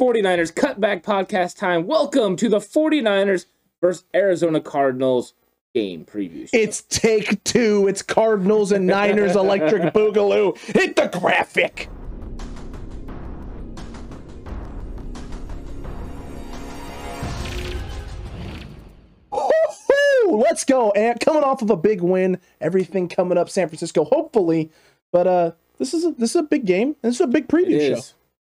49ers Cutback Podcast time. Welcome to the 49ers versus Arizona Cardinals game preview. show. It's take two. It's Cardinals and Niners electric boogaloo. Hit the graphic. Woo-hoo! Let's go. And coming off of a big win, everything coming up San Francisco, hopefully. But uh this is a this is a big game. This is a big preview show.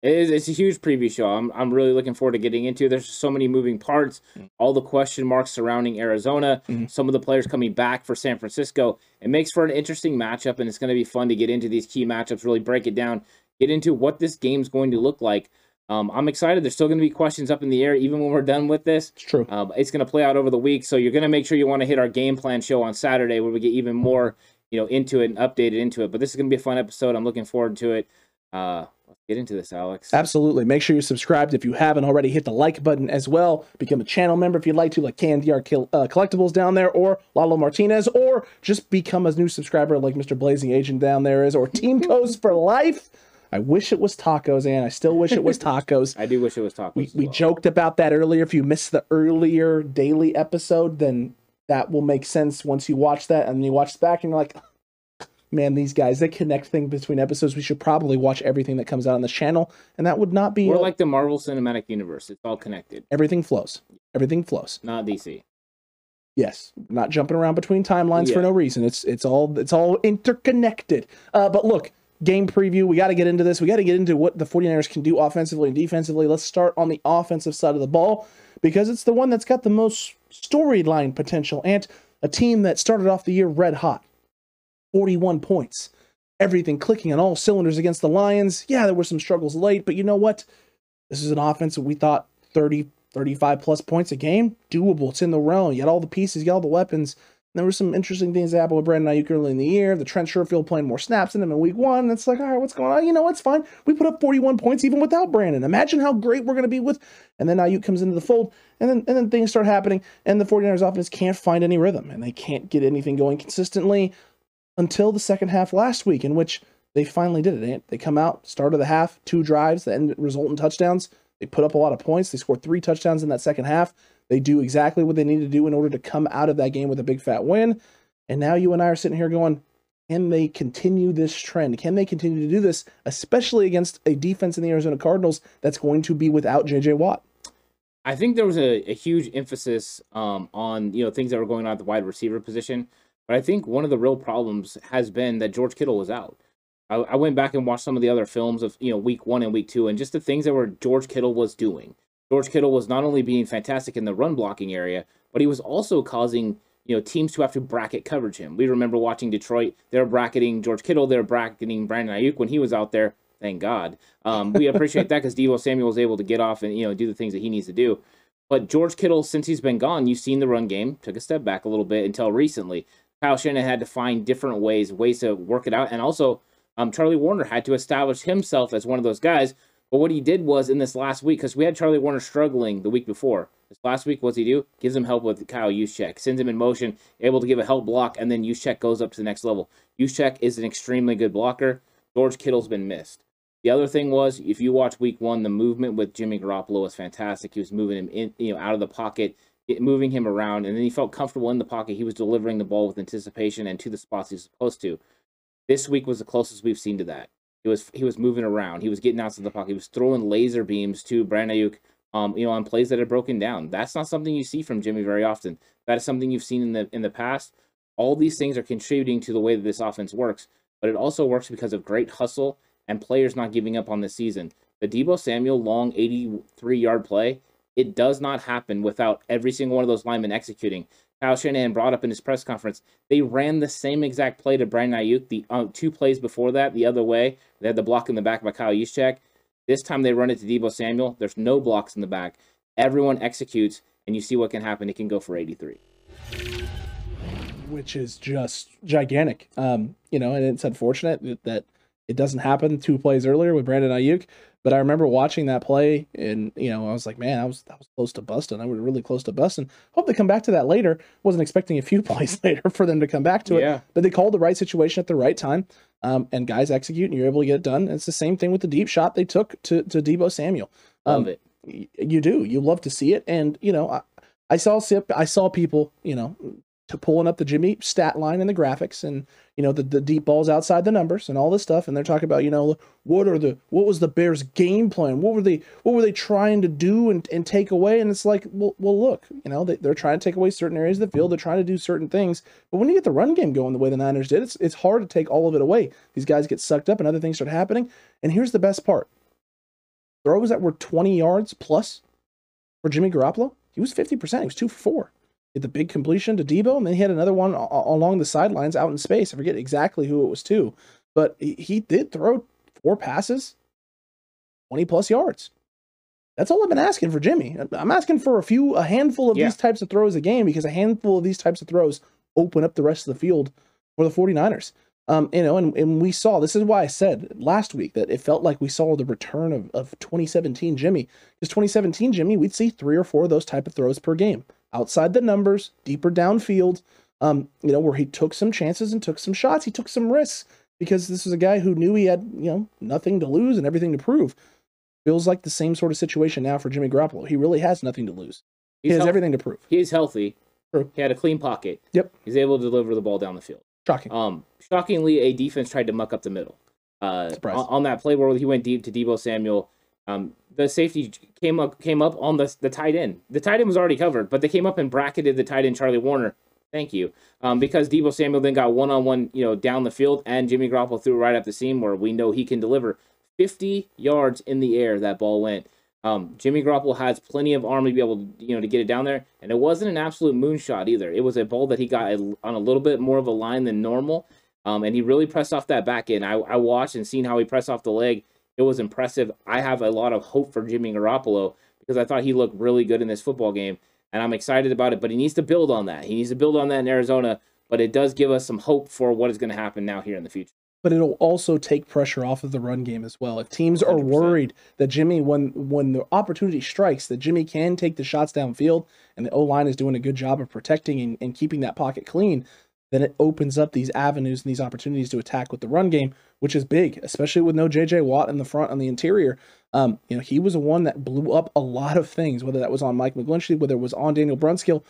It is. It's a huge preview show. I'm, I'm really looking forward to getting into. There's so many moving parts, all the question marks surrounding Arizona, Mhm. some of the players coming back for San Francisco. It makes for an interesting matchup, and it's going to be fun to get into these key matchups, really break it down, get into what this game's going to look like. Um, I'm excited. There's still going to be questions up in the air, even when we're done with this. It's true. Um, it's going to play out over the week, so you're going to make sure you want to hit our game plan show on Saturday, where we get even more, you know, into it and updated into it. But this is going to be a fun episode. I'm looking forward to it. Uh, get into this, Alex. Absolutely. Make sure you're subscribed if you haven't already. Hit the like button as well. Become a channel member if you'd like to, like KNDR Kill, uh, Collectibles down there, or Lalo Martinez, or just become a new subscriber like Mr. Blazing Agent down there is, or Team Coast for life. I wish it was tacos, and I still wish it was tacos. I do wish it was tacos. we we well. joked about that earlier. If you missed the earlier daily episode, then that will make sense once you watch that, and you watch back, and you're like, man, these guys they connect things between episodes. We should probably watch everything that comes out on this channel, and that would not be We're a- like the Marvel Cinematic Universe. It's all connected, everything flows. Everything flows. not DC. Yes, not jumping around between timelines for no reason. It's it's all it's all interconnected. Uh, but look, game preview. We got to get into this. We got to get into what the 49ers can do offensively and defensively. Let's start on the offensive side of the ball because it's the one that's got the most storyline potential and a team that started off the year red hot. 41 points. Everything clicking on all cylinders against the Lions. Yeah, there were some struggles late, but you know what? This is an offense that we thought 30, 35 plus points a game, doable. It's in the realm. You got all the pieces, you got all the weapons. And there were some interesting things that happened with Brandon Aiyuk early in the year. The Trent Sherfield playing more snaps in him in week one. And it's like, all right, what's going on? You know, it's fine. We put up 41 points even without Brandon. Imagine how great we're going to be with. And then Aiyuk comes into the fold, and then and then things start happening, and the 49ers offense can't find any rhythm, and they can't get anything going consistently until the second half last week, in which they finally did it. They come out, start of the half, two drives that end result in touchdowns. They put up a lot of points. They scored three touchdowns in that second half. They do exactly what they need to do in order to come out of that game with a big fat win. And now you and I are sitting here going, can they continue this trend? Can they continue to do this, especially against a defense in the Arizona Cardinals that's going to be without JJ Watt? I think there was a, a huge emphasis um, on you know things that were going on at the wide receiver position, but I think one of the real problems has been that George Kittle was out. I, I went back and watched some of the other films of you know week one and week two, and just the things that were George Kittle was doing. George Kittle was not only being fantastic in the run blocking area, but he was also causing you know teams to have to bracket coverage him. We remember watching Detroit; they're bracketing George Kittle, they're bracketing Brandon Aiyuk when he was out there. Thank God. Um, we appreciate that because Deebo Samuel was able to get off and you know do the things that he needs to do. But George Kittle, since he's been gone, you've seen the run game took a step back a little bit until recently. Kyle Shanahan had to find different ways, ways to work it out, and also um, Charlie Woerner had to establish himself as one of those guys. But what he did was in this last week, because we had Charlie Woerner struggling the week before. This last week, what's he do? Gives him help with Kyle Juszczyk, sends him in motion, able to give a help block, and then Juszczyk goes up to the next level. Juszczyk is an extremely good blocker. George Kittle's been missed. The other thing was, if you watch Week One, the movement with Jimmy Garoppolo was fantastic. He was moving him in, you know, out of the pocket, moving him around, and then he felt comfortable in the pocket. He was delivering the ball with anticipation and to the spots he's supposed to. This week was the closest we've seen to that. He was he was moving around. He was getting outside the pocket. He was throwing laser beams to Brandon Aiyuk, um, you know, on plays that had broken down. That's not something you see from Jimmy very often. That is something you've seen in the in the past. All these things are contributing to the way that this offense works, but it also works because of great hustle and players not giving up on the season. The Deebo Samuel long 83 yard play, it does not happen without every single one of those linemen executing. Kyle Shanahan brought up in his press conference, they ran the same exact play to Brandon Aiyuk the uh, two plays before that, the other way. They had the block in the back by Kyle Juszczyk. This time they run it to Deebo Samuel. There's no blocks in the back. Everyone executes, and you see what can happen. It can go for 83. which is just gigantic. Um, you know, and it's unfortunate that, that it doesn't happen two plays earlier with Brandon Aiyuk. But I remember watching that play, and you know, I was like, man, I was that was close to busting. I was really close to busting. Hope they come back to that later. Wasn't expecting a few plays later for them to come back to it. Yeah. But they called the right situation at the right time, um, and guys execute, and you're able to get it done. And it's the same thing with the deep shot they took to to Deebo Samuel. Love Um, it. y- you do you love to see it and you know i, I saw sip i saw people you know to pulling up the Jimmy stat line and the graphics and you know the, the deep balls outside the numbers and all this stuff. And they're talking about you know what are the what was the Bears game plan? What were they what were they trying to do and, and take away? And it's like well, well look you know they, are trying to take away certain areas of the field. They're trying to do certain things. But when you get the run game going the way the Niners did it's it's hard to take all of it away. These guys get sucked up and other things start happening. And here's the best part. Throws that were 20 yards plus for Jimmy Garoppolo he was 50% he was 2 for 4 the big completion to Deebo, and then he had another one along the sidelines out in space. I forget exactly who it was to, but he did throw four passes, 20 plus yards. That's all I've been asking for Jimmy. I'm asking for a few, a handful of yeah. these types of throws a game because a handful of these types of throws open up the rest of the field for the 49ers. Um, you know, and, and we saw this is why I said last week that it felt like we saw the return of, of 2017 Jimmy. Because 2017 Jimmy, we'd see three or four of those type of throws per game. Outside the numbers, deeper downfield, um, you know, where he took some chances and took some shots. He took some risks because this is a guy who knew he had, you know, nothing to lose and everything to prove. Feels like the same sort of situation now for Jimmy Garoppolo. He really has nothing to lose. He has everything to prove. He's healthy. True. He had a clean pocket. Yep. He's able to deliver the ball down the field. Shocking. Um, shockingly, a defense tried to muck up the middle. Uh, on, on that play where he went deep to Deebo Samuel, um, the safety came up came up on the the tight end. The tight end was already covered, but they came up and bracketed the tight end Charlie Woerner. Thank you, um, because Deebo Samuel then got one on one, you know, down the field, and Jimmy Garoppolo threw right up the seam where we know he can deliver. Fifty yards in the air, that ball went. Um, Jimmy Garoppolo has plenty of arm to be able to, you know, to get it down there, and it wasn't an absolute moonshot either. It was a ball that he got on a little bit more of a line than normal, um, and he really pressed off that back end. I, I watched and seen how he pressed off the leg. It was impressive. I have a lot of hope for Jimmy Garoppolo because I thought he looked really good in this football game, and I'm excited about it. But he needs to build on that. He needs to build on that in Arizona. But it does give us some hope for what is going to happen now here in the future. but it'll also take pressure off of the run game as well. If teams are 100%. worried that Jimmy, when when the opportunity strikes, that Jimmy can take the shots downfield, and the O line is doing a good job of protecting and, and keeping that pocket clean, then it opens up these avenues and these opportunities to attack with the run game, which is big, especially with no J.J. Watt in the front on the interior. Um, you know, he was the one that blew up a lot of things, whether that was on Mike McGlinchey, whether it was on Daniel Brunskill.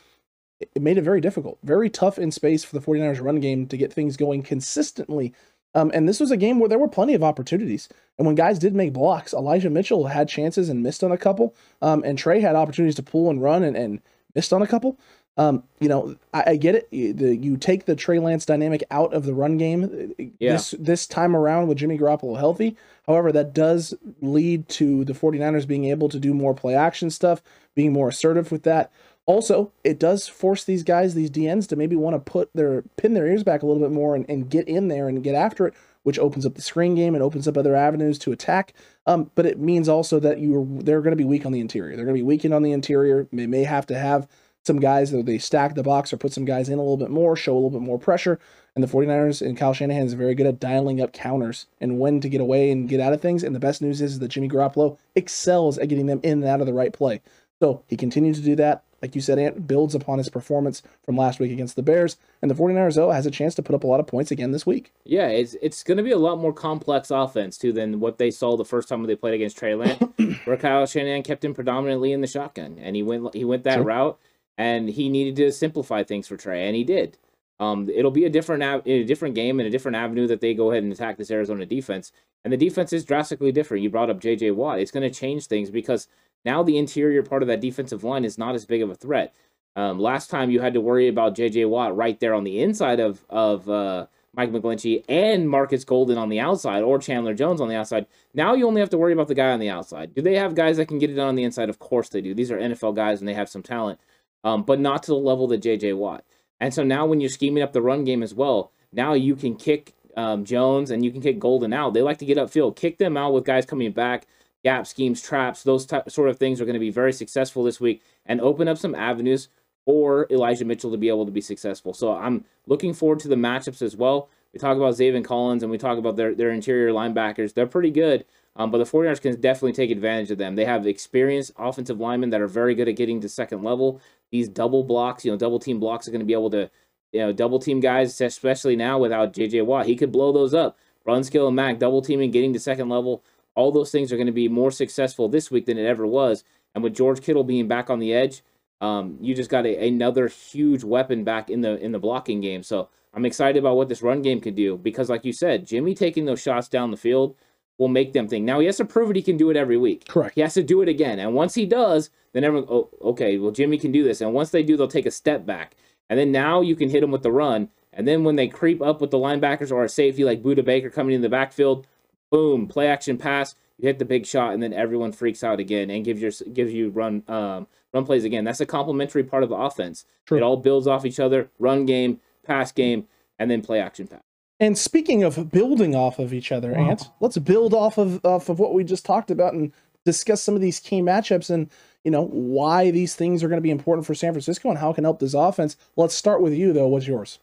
It made it very difficult, very tough in space for the 49ers run game to get things going consistently um, and this was a game where there were plenty of opportunities. And when guys did make blocks, Elijah Mitchell had chances and missed on a couple. Um, and Trey had opportunities to pull and run and, and missed on a couple. Um, you know, I, I get it. You, the, you take the Trey Lance dynamic out of the run game Yeah. this this time around with Jimmy Garoppolo healthy. However, that does lead to the 49ers being able to do more play action stuff, being more assertive with that. Also, it does force these guys, these DNs, to maybe want to put their pin their ears back a little bit more and, and get in there and get after it, which opens up the screen game and opens up other avenues to attack. Um, but it means also that you are they're going to be weak on the interior. They're going to be weakened on the interior. They may have to have some guys that they stack the box or put some guys in a little bit more, show a little bit more pressure. And the 49ers and Kyle Shanahan is very good at dialing up counters and when to get away and get out of things. And the best news is that Jimmy Garoppolo excels at getting them in and out of the right play. So he continues to do that. Like you said, Ant builds upon his performance from last week against the Bears. And the 49ers, though, has a chance to put up a lot of points again this week. Yeah, it's it's going to be a lot more complex offense too than what they saw the first time when they played against Trey Lance, where Kyle Shanahan kept him predominantly in the shotgun, and he went he went that Sure. route, and he needed to simplify things for Trey, and he did. Um, it'll be a different av- a different game and a different avenue that they go ahead and attack this Arizona defense, and the defense is drastically different. You brought up J.J. Watt; it's going to change things because now the interior part of that defensive line is not as big of a threat. Um, last time you had to worry about J.J. Watt right there on the inside of of uh, Mike McGlinchey and Marcus Golden on the outside or Chandler Jones on the outside. Now you only have to worry about the guy on the outside. Do they have guys that can get it done on the inside? Of course they do. These are NFL guys and they have some talent, um, but not to the level that J.J. Watt. And so now when you're scheming up the run game as well, now you can kick um, Jones and you can kick Golden out. They like to get upfield, kick them out with guys coming back, gap schemes, traps, those type, sort of things are going to be very successful this week and open up some avenues for Elijah Mitchell to be able to be successful. So I'm looking forward to the matchups as well. We talk about Zaven Collins and we talk about their, their interior linebackers. They're pretty good, um, but the 49ers can definitely take advantage of them. They have experienced offensive linemen that are very good at getting to second level. These double blocks, you know, double team blocks are going to be able to, you know, double team guys, especially now without JJ Watt. He could blow those up. Run skill and Mac, double teaming, getting to second level. All those things are going to be more successful this week than it ever was. And with George Kittle being back on the edge, um, you just got a, another huge weapon back in the in the blocking game. So I'm excited about what this run game can do because, like you said, Jimmy taking those shots down the field will make them think. Now he has to prove it he can do it every week. Correct. He has to do it again, and once he does, then everyone, oh, okay, well Jimmy can do this. And once they do, they'll take a step back, and then now you can hit them with the run. And then when they creep up with the linebackers or a safety like Budda Baker coming in the backfield, boom, play action pass, you hit the big shot, and then everyone freaks out again and gives your gives you run um, run plays again. That's a complementary part of the offense. True. It all builds off each other: run game, pass game, and then play action pass. And speaking of building off of each other, Wow. Ant, let's build off of off of what we just talked about and discuss some of these key matchups and you know why these things are going to be important for San Francisco and how it can help this offense. Let's start with you though. What's yours?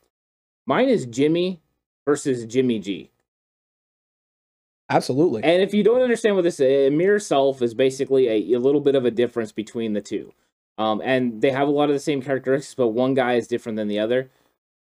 Mine is Jimmy versus Jimmy G. Absolutely. And if you don't understand what this is, Amir Self is basically a, a little bit of a difference between the two. Um, and they have a lot of the same characteristics, but one guy is different than the other.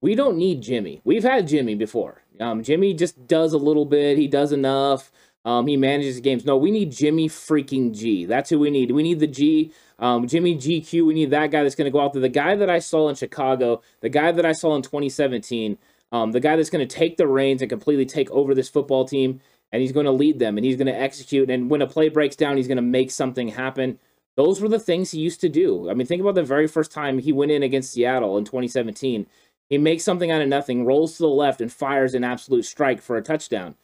We don't need Jimmy. We've had Jimmy before. Um, Jimmy just does a little bit. He does enough. Um, he manages games. No, we need Jimmy freaking G. That's who we need. We need the G. Um, Jimmy GQ. We need that guy that's going to go out there. The guy that I saw in Chicago, the guy that I saw in 2017, um, the guy that's going to take the reins and completely take over this football team and he's going to lead them and he's going to execute. And when a play breaks down, he's going to make something happen. Those were the things he used to do. I mean, think about the very first time he went in against Seattle in 2017. He makes something out of nothing, rolls to the left, and fires an absolute strike for a touchdown.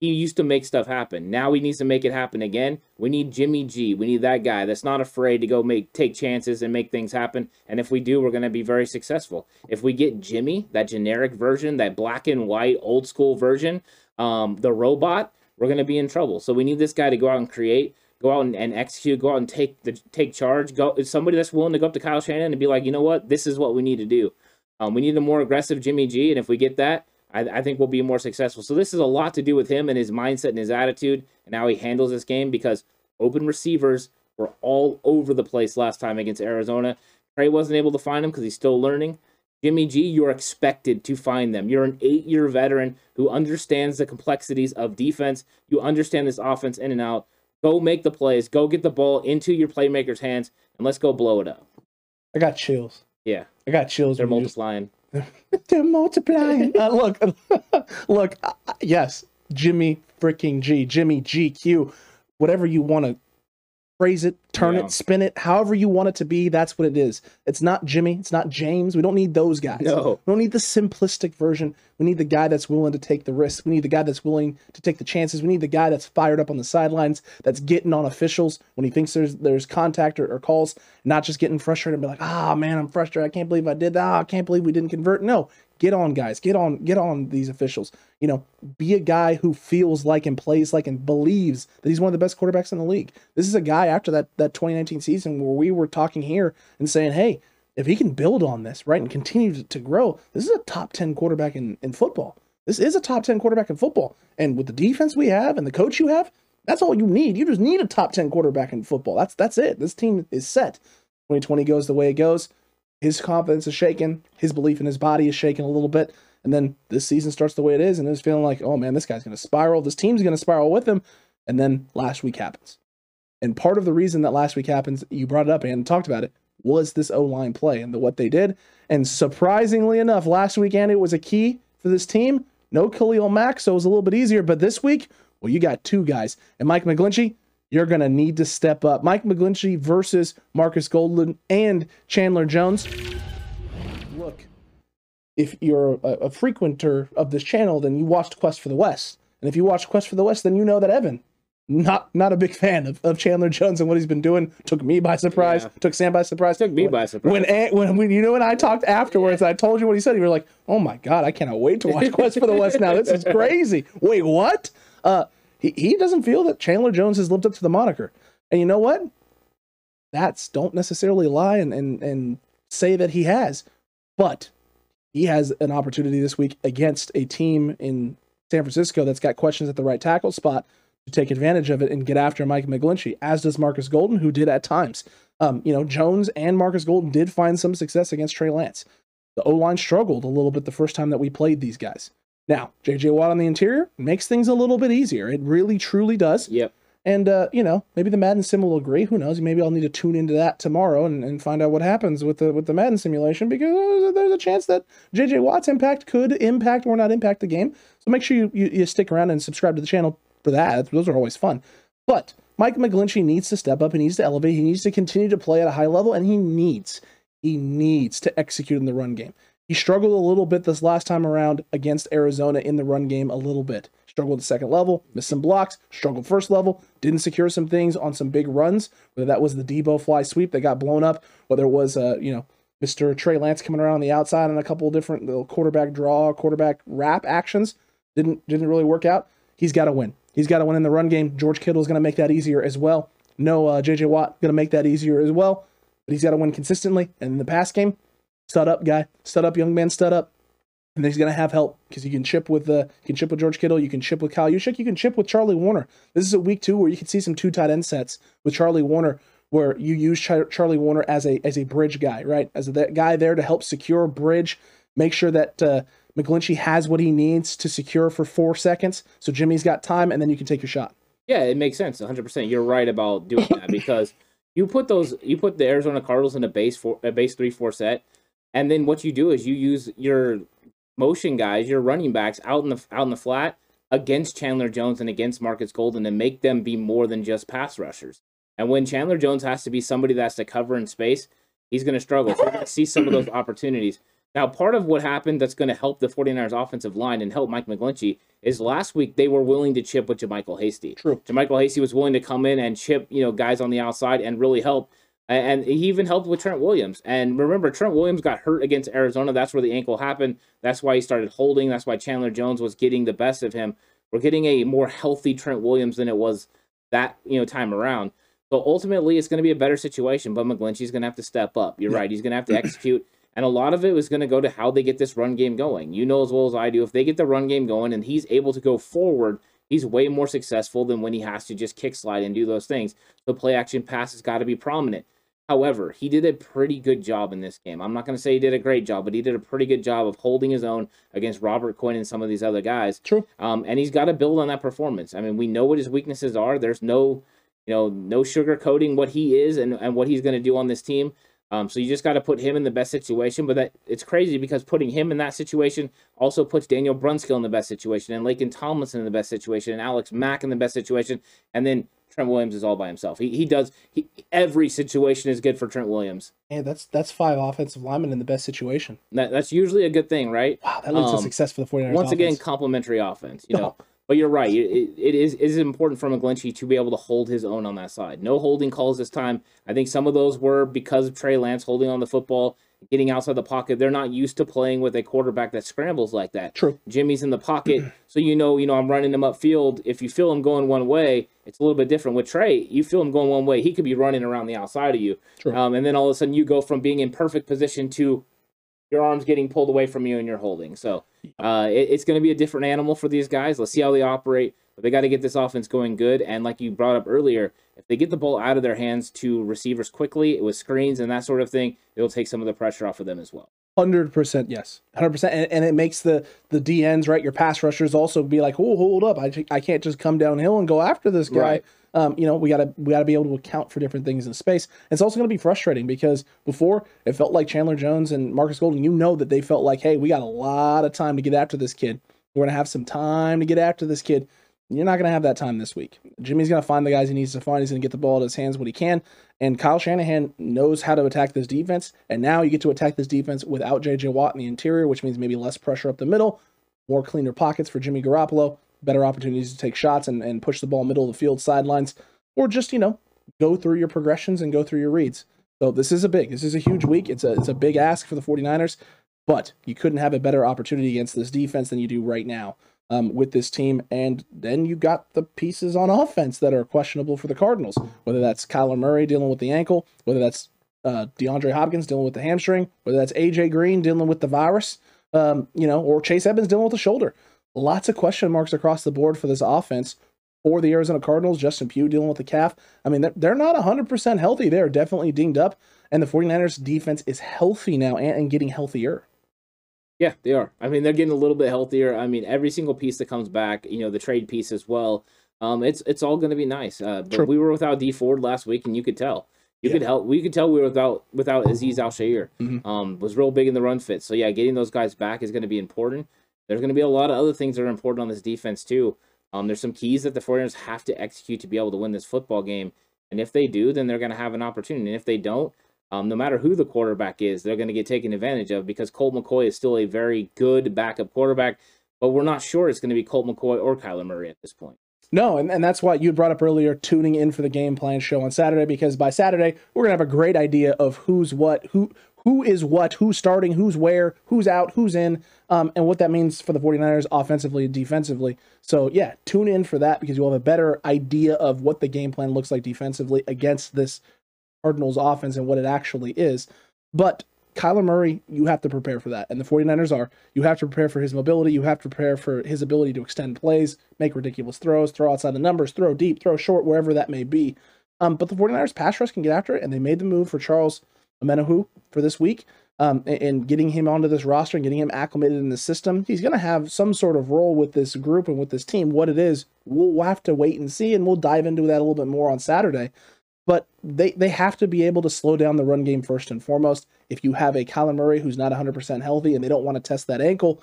He used to make stuff happen. Now he needs to make it happen again. We need Jimmy G. We need that guy that's not afraid to go make take chances and make things happen. And if we do, we're going to be very successful. If we get Jimmy, that generic version, that black and white old school version, um, the robot, we're going to be in trouble. So we need this guy to go out and create, go out and, and execute, go out and take the take charge. Go somebody that's willing to go up to Kyle Shanahan and be like, you know what, this is what we need to do. Um, we need a more aggressive Jimmy G, and if we get that, I, I think we'll be more successful. So this is a lot to do with him and his mindset and his attitude and how he handles this game because open receivers were all over the place last time against Arizona. Trey wasn't able to find him because he's still learning. Jimmy G, you're expected to find them. You're an eight year veteran who understands the complexities of defense. You understand this offense in and out. Go make the plays. Go get the ball into your playmakers' hands and let's go blow it up. I got chills. Yeah, I got chills. they're you just- multiplying. They're multiplying. uh, look, look. Uh, yes, Jimmy freaking G, Jimmy GQ, whatever you want to phrase it, turn Yeah. it, spin it, however you want it to be. That's what it is. It's not Jimmy. It's not James. We don't need those guys. No. We don't need the simplistic version. We need the guy that's willing to take the risks. We need the guy that's willing to take the chances. We need the guy that's fired up on the sidelines, that's getting on officials when he thinks there's there's contact or, or calls, not just getting frustrated and be like, ah man, I'm frustrated. I can't believe I did that. Ah, I can't believe we didn't convert. No, get on, guys. Get on, get on these officials. You know, be a guy who feels like and plays like and believes that he's one of the best quarterbacks in the league. This is a guy after that that 2019 season where we were talking here and saying, hey, if he can build on this, right, and continue to- grow, this is a top 10 quarterback in, in football. This is a top 10 quarterback in football. And with the defense we have and the coach you have, that's all you need. You just need a top 10 quarterback in football. That's that's it. This team is set. 2020 goes the way it goes. His confidence is shaken. His belief in his body is shaken a little bit. And then this season starts the way it is, and it's feeling like, oh man, this guy's going to spiral. This team's going to spiral with him. And then last week happens. And part of the reason that last week happens, you brought it up and talked about it, was this O line play and the, what they did. And surprisingly enough, last weekend it was a key for this team. No Khalil Mack, so it was a little bit easier. But this week, well, you got two guys. And Mike McGlinchey, you're going to need to step up. Mike McGlinchey versus Marcus Golden and Chandler Jones. Look, if you're a, a frequenter of this channel, then you watched Quest for the West. And if you watched Quest for the West, then you know that Evan, not not a big fan of, of Chandler Jones and what he's been doing. Took me by surprise. Yeah. Took Sam by surprise. Took me by surprise. When when when you know when I talked afterwards, I told you what he said. You were like, "Oh my god, I cannot wait to watch Quest for the West now. This is crazy." Wait, what? Uh, he, he doesn't feel that Chandler Jones has lived up to the moniker. And you know what? That's don't necessarily lie and, and, and say that he has, but he has an opportunity this week against a team in San Francisco that's got questions at the right tackle spot to take advantage of it and get after Mike McGlinchey, as does Marcus Golden, who did at times. Um, you know, Jones and Marcus Golden did find some success against Trey Lance. The O line struggled a little bit the first time that we played these guys. Now, JJ Watt on the interior makes things a little bit easier. It really, truly does. Yep. And, uh, you know, maybe the Madden sim will agree. Who knows? Maybe I'll need to tune into that tomorrow and, and find out what happens with the with the Madden simulation because there's a chance that JJ Watt's impact could impact or not impact the game. So make sure you, you, you stick around and subscribe to the channel for that. Those are always fun. But Mike McGlinchey needs to step up. He needs to elevate. He needs to continue to play at a high level, and he needs, he needs to execute in the run game. He struggled a little bit this last time around against Arizona in the run game, a little bit. Struggled at second level, missed some blocks, struggled first level, didn't secure some things on some big runs, whether that was the Deebo fly sweep that got blown up, whether it was, uh, you know, Mr. Trey Lance coming around on the outside and a couple of different little quarterback draw, quarterback wrap actions. Didn't didn't really work out. He's got to win. He's got to win in the run game. George Kittle is going to make that easier as well. No, uh, JJ Watt going to make that easier as well. But he's got to win consistently. And in the pass game, stud up, guy. Stud up, young man, stud up. And he's going to have help because you can chip with uh, you can chip with George Kittle, you can chip with Kyle Juszczyk, you can chip with Charlie Woerner. This is a week two where you can see some two tight end sets with Charlie Woerner, where you use Char- Charlie Woerner as a as a bridge guy, right? As a that guy there to help secure bridge, make sure that uh, McGlinchey has what he needs to secure for four seconds. So Jimmy's got time, and then you can take your shot. Yeah, it makes sense. 100%. You're right about doing that because you put those you put the Arizona Cardinals in a base four a base 3-4 set and then what you do is you use your motion guys, your running backs out in the out in the flat against Chandler Jones and against Marcus Golden and make them be more than just pass rushers. And when Chandler Jones has to be somebody that's to cover in space, he's going to struggle. So we're going to see some of those opportunities. Now, part of what happened that's going to help the 49ers offensive line and help Mike McGlinchey is last week they were willing to chip with JaMycal Hasty. True. JaMycal Hasty was willing to come in and chip, you know, guys on the outside and really help. And he even helped with Trent Williams. And remember, Trent Williams got hurt against Arizona. That's where the ankle happened. That's why he started holding. That's why Chandler Jones was getting the best of him. We're getting a more healthy Trent Williams than it was that you know time around. So ultimately, it's going to be a better situation. But McGlinchey's going to have to step up. You're Yeah. right. He's going to have to execute. And a lot of it is going to go to how they get this run game going. You know as well as I do, if they get the run game going and he's able to go forward, he's way more successful than when he has to just kick slide and do those things. The play action pass has got to be prominent. However, he did a pretty good job in this game. I'm not going to say he did a great job, but he did a pretty good job of holding his own against Robert Quinn and some of these other guys. True. Um, and he's got to build on that performance. I mean, we know what his weaknesses are. There's no, you know, no sugarcoating what he is and, and what he's going to do on this team. Um, so you just got to put him in the best situation. But that it's crazy because putting him in that situation also puts Daniel Brunskill in the best situation, and Laken Tomlinson in the best situation, and Alex Mack in the best situation, and then Trent Williams is all by himself. He he does he, every situation is good for Trent Williams. And that's that's five offensive linemen in the best situation. That, that's usually a good thing, right? Wow, that leads to Um, success for the 49ers. Once again, offense. complementary offense. You No. know, but you're right. It, it, is it is important for McGlinchey to be able to hold his own on that side. No holding calls this time. I think some of those were because of Trey Lance holding on the football, getting outside the pocket. They're not used to playing with a quarterback that scrambles like that. True. Jimmy's in the pocket, so you know, you know, I'm running him upfield. If you feel him going one way, it's a little bit different. With Trey, you feel him going one way, he could be running around the outside of you. True. Um, and then all of a sudden, you go from being in perfect position to your arms getting pulled away from you and you're holding. So uh, it, it's going to be a different animal for these guys. Let's see how they operate. But they got to get this offense going good. And like you brought up earlier, if they get the ball out of their hands to receivers quickly with screens and that sort of thing, it'll take some of the pressure off of them as well. Hundred percent, yes, hundred percent, and and it makes the the DNs right, your pass rushers also be like, oh, hold up, I, I can't just come downhill and go after this guy. Right. Um, you know, we gotta we gotta be able to account for different things in space. It's also gonna be frustrating because before it felt like Chandler Jones and Marcus Golden, you know that they felt like, hey, we got a lot of time to get after this kid. We're gonna have some time to get after this kid. You're not gonna have that time this week. Jimmy's gonna find the guys he needs to find. He's gonna get the ball in his hands when he can. And Kyle Shanahan knows how to attack this defense. And now you get to attack this defense without JJ Watt in the interior, which means maybe less pressure up the middle, more cleaner pockets for Jimmy Garoppolo, better opportunities to take shots and, and push the ball middle of the field sidelines, or just, you know, go through your progressions and go through your reads. So this is a big, this is a huge week. It's a it's a big ask for the 49ers, but you couldn't have a better opportunity against this defense than you do right now. um, with this team. And then you got the pieces on offense that are questionable for the Cardinals, whether that's Kyler Murray dealing with the ankle, whether that's uh, DeAndre Hopkins dealing with the hamstring, whether that's AJ Green dealing with the virus, um, you know, or Chase Edmonds dealing with the shoulder. Lots of question marks across the board for this offense. For the Arizona Cardinals, Justin Pugh dealing with the calf. I mean, they're, they're not 100% healthy. They're definitely dinged up. And the 49ers defense is healthy now and, and getting healthier. Yeah, they are. I mean, they're getting a little bit healthier. I mean, every single piece that comes back, you know, the trade piece as well. Um, it's it's all going to be nice. Uh, but True. we were without Dee Ford last week, and you could tell. You Yeah. could help. We could tell we were without without Azeez Al-Shaair. Mhm. Um, was real big in the run fit. So yeah, getting those guys back is going to be important. There's going to be a lot of other things that are important on this defense too. Um, there's some keys that the 49ers have to execute to be able to win this football game. And if they do, then they're going to have an opportunity. And if they don't, um, no matter who the quarterback is, they're going to get taken advantage of because Colt McCoy is still a very good backup quarterback. But we're not sure it's going to be Colt McCoy or Kyler Murray at this point. No, and, and that's why you brought up earlier tuning in for the game plan show on Saturday because by Saturday we're gonna have a great idea of who's what, who who is what, who's starting, who's where, who's out, who's in, um, and what that means for the 49ers offensively and defensively. So yeah, tune in for that because you'll have a better idea of what the game plan looks like defensively against this Cardinals offense and what it actually is. But Kyler Murray, you have to prepare for that. And the 49ers are. You have to prepare for his mobility. You have to prepare for his ability to extend plays, make ridiculous throws, throw outside the numbers, throw deep, throw short, wherever that may be. Um, but the 49ers pass rush can get after it, and they made the move for Charles Omenihu for this week. Um, and, getting him onto this roster and getting him acclimated in the system, he's going to have some sort of role with this group and with this team. What it is, we'll have to wait and see, and we'll dive into that a little bit more on Saturday but they they have to be able to slow down the run game first and foremost. If you have a Kyler Murray who's not 100% healthy and they don't want to test that ankle,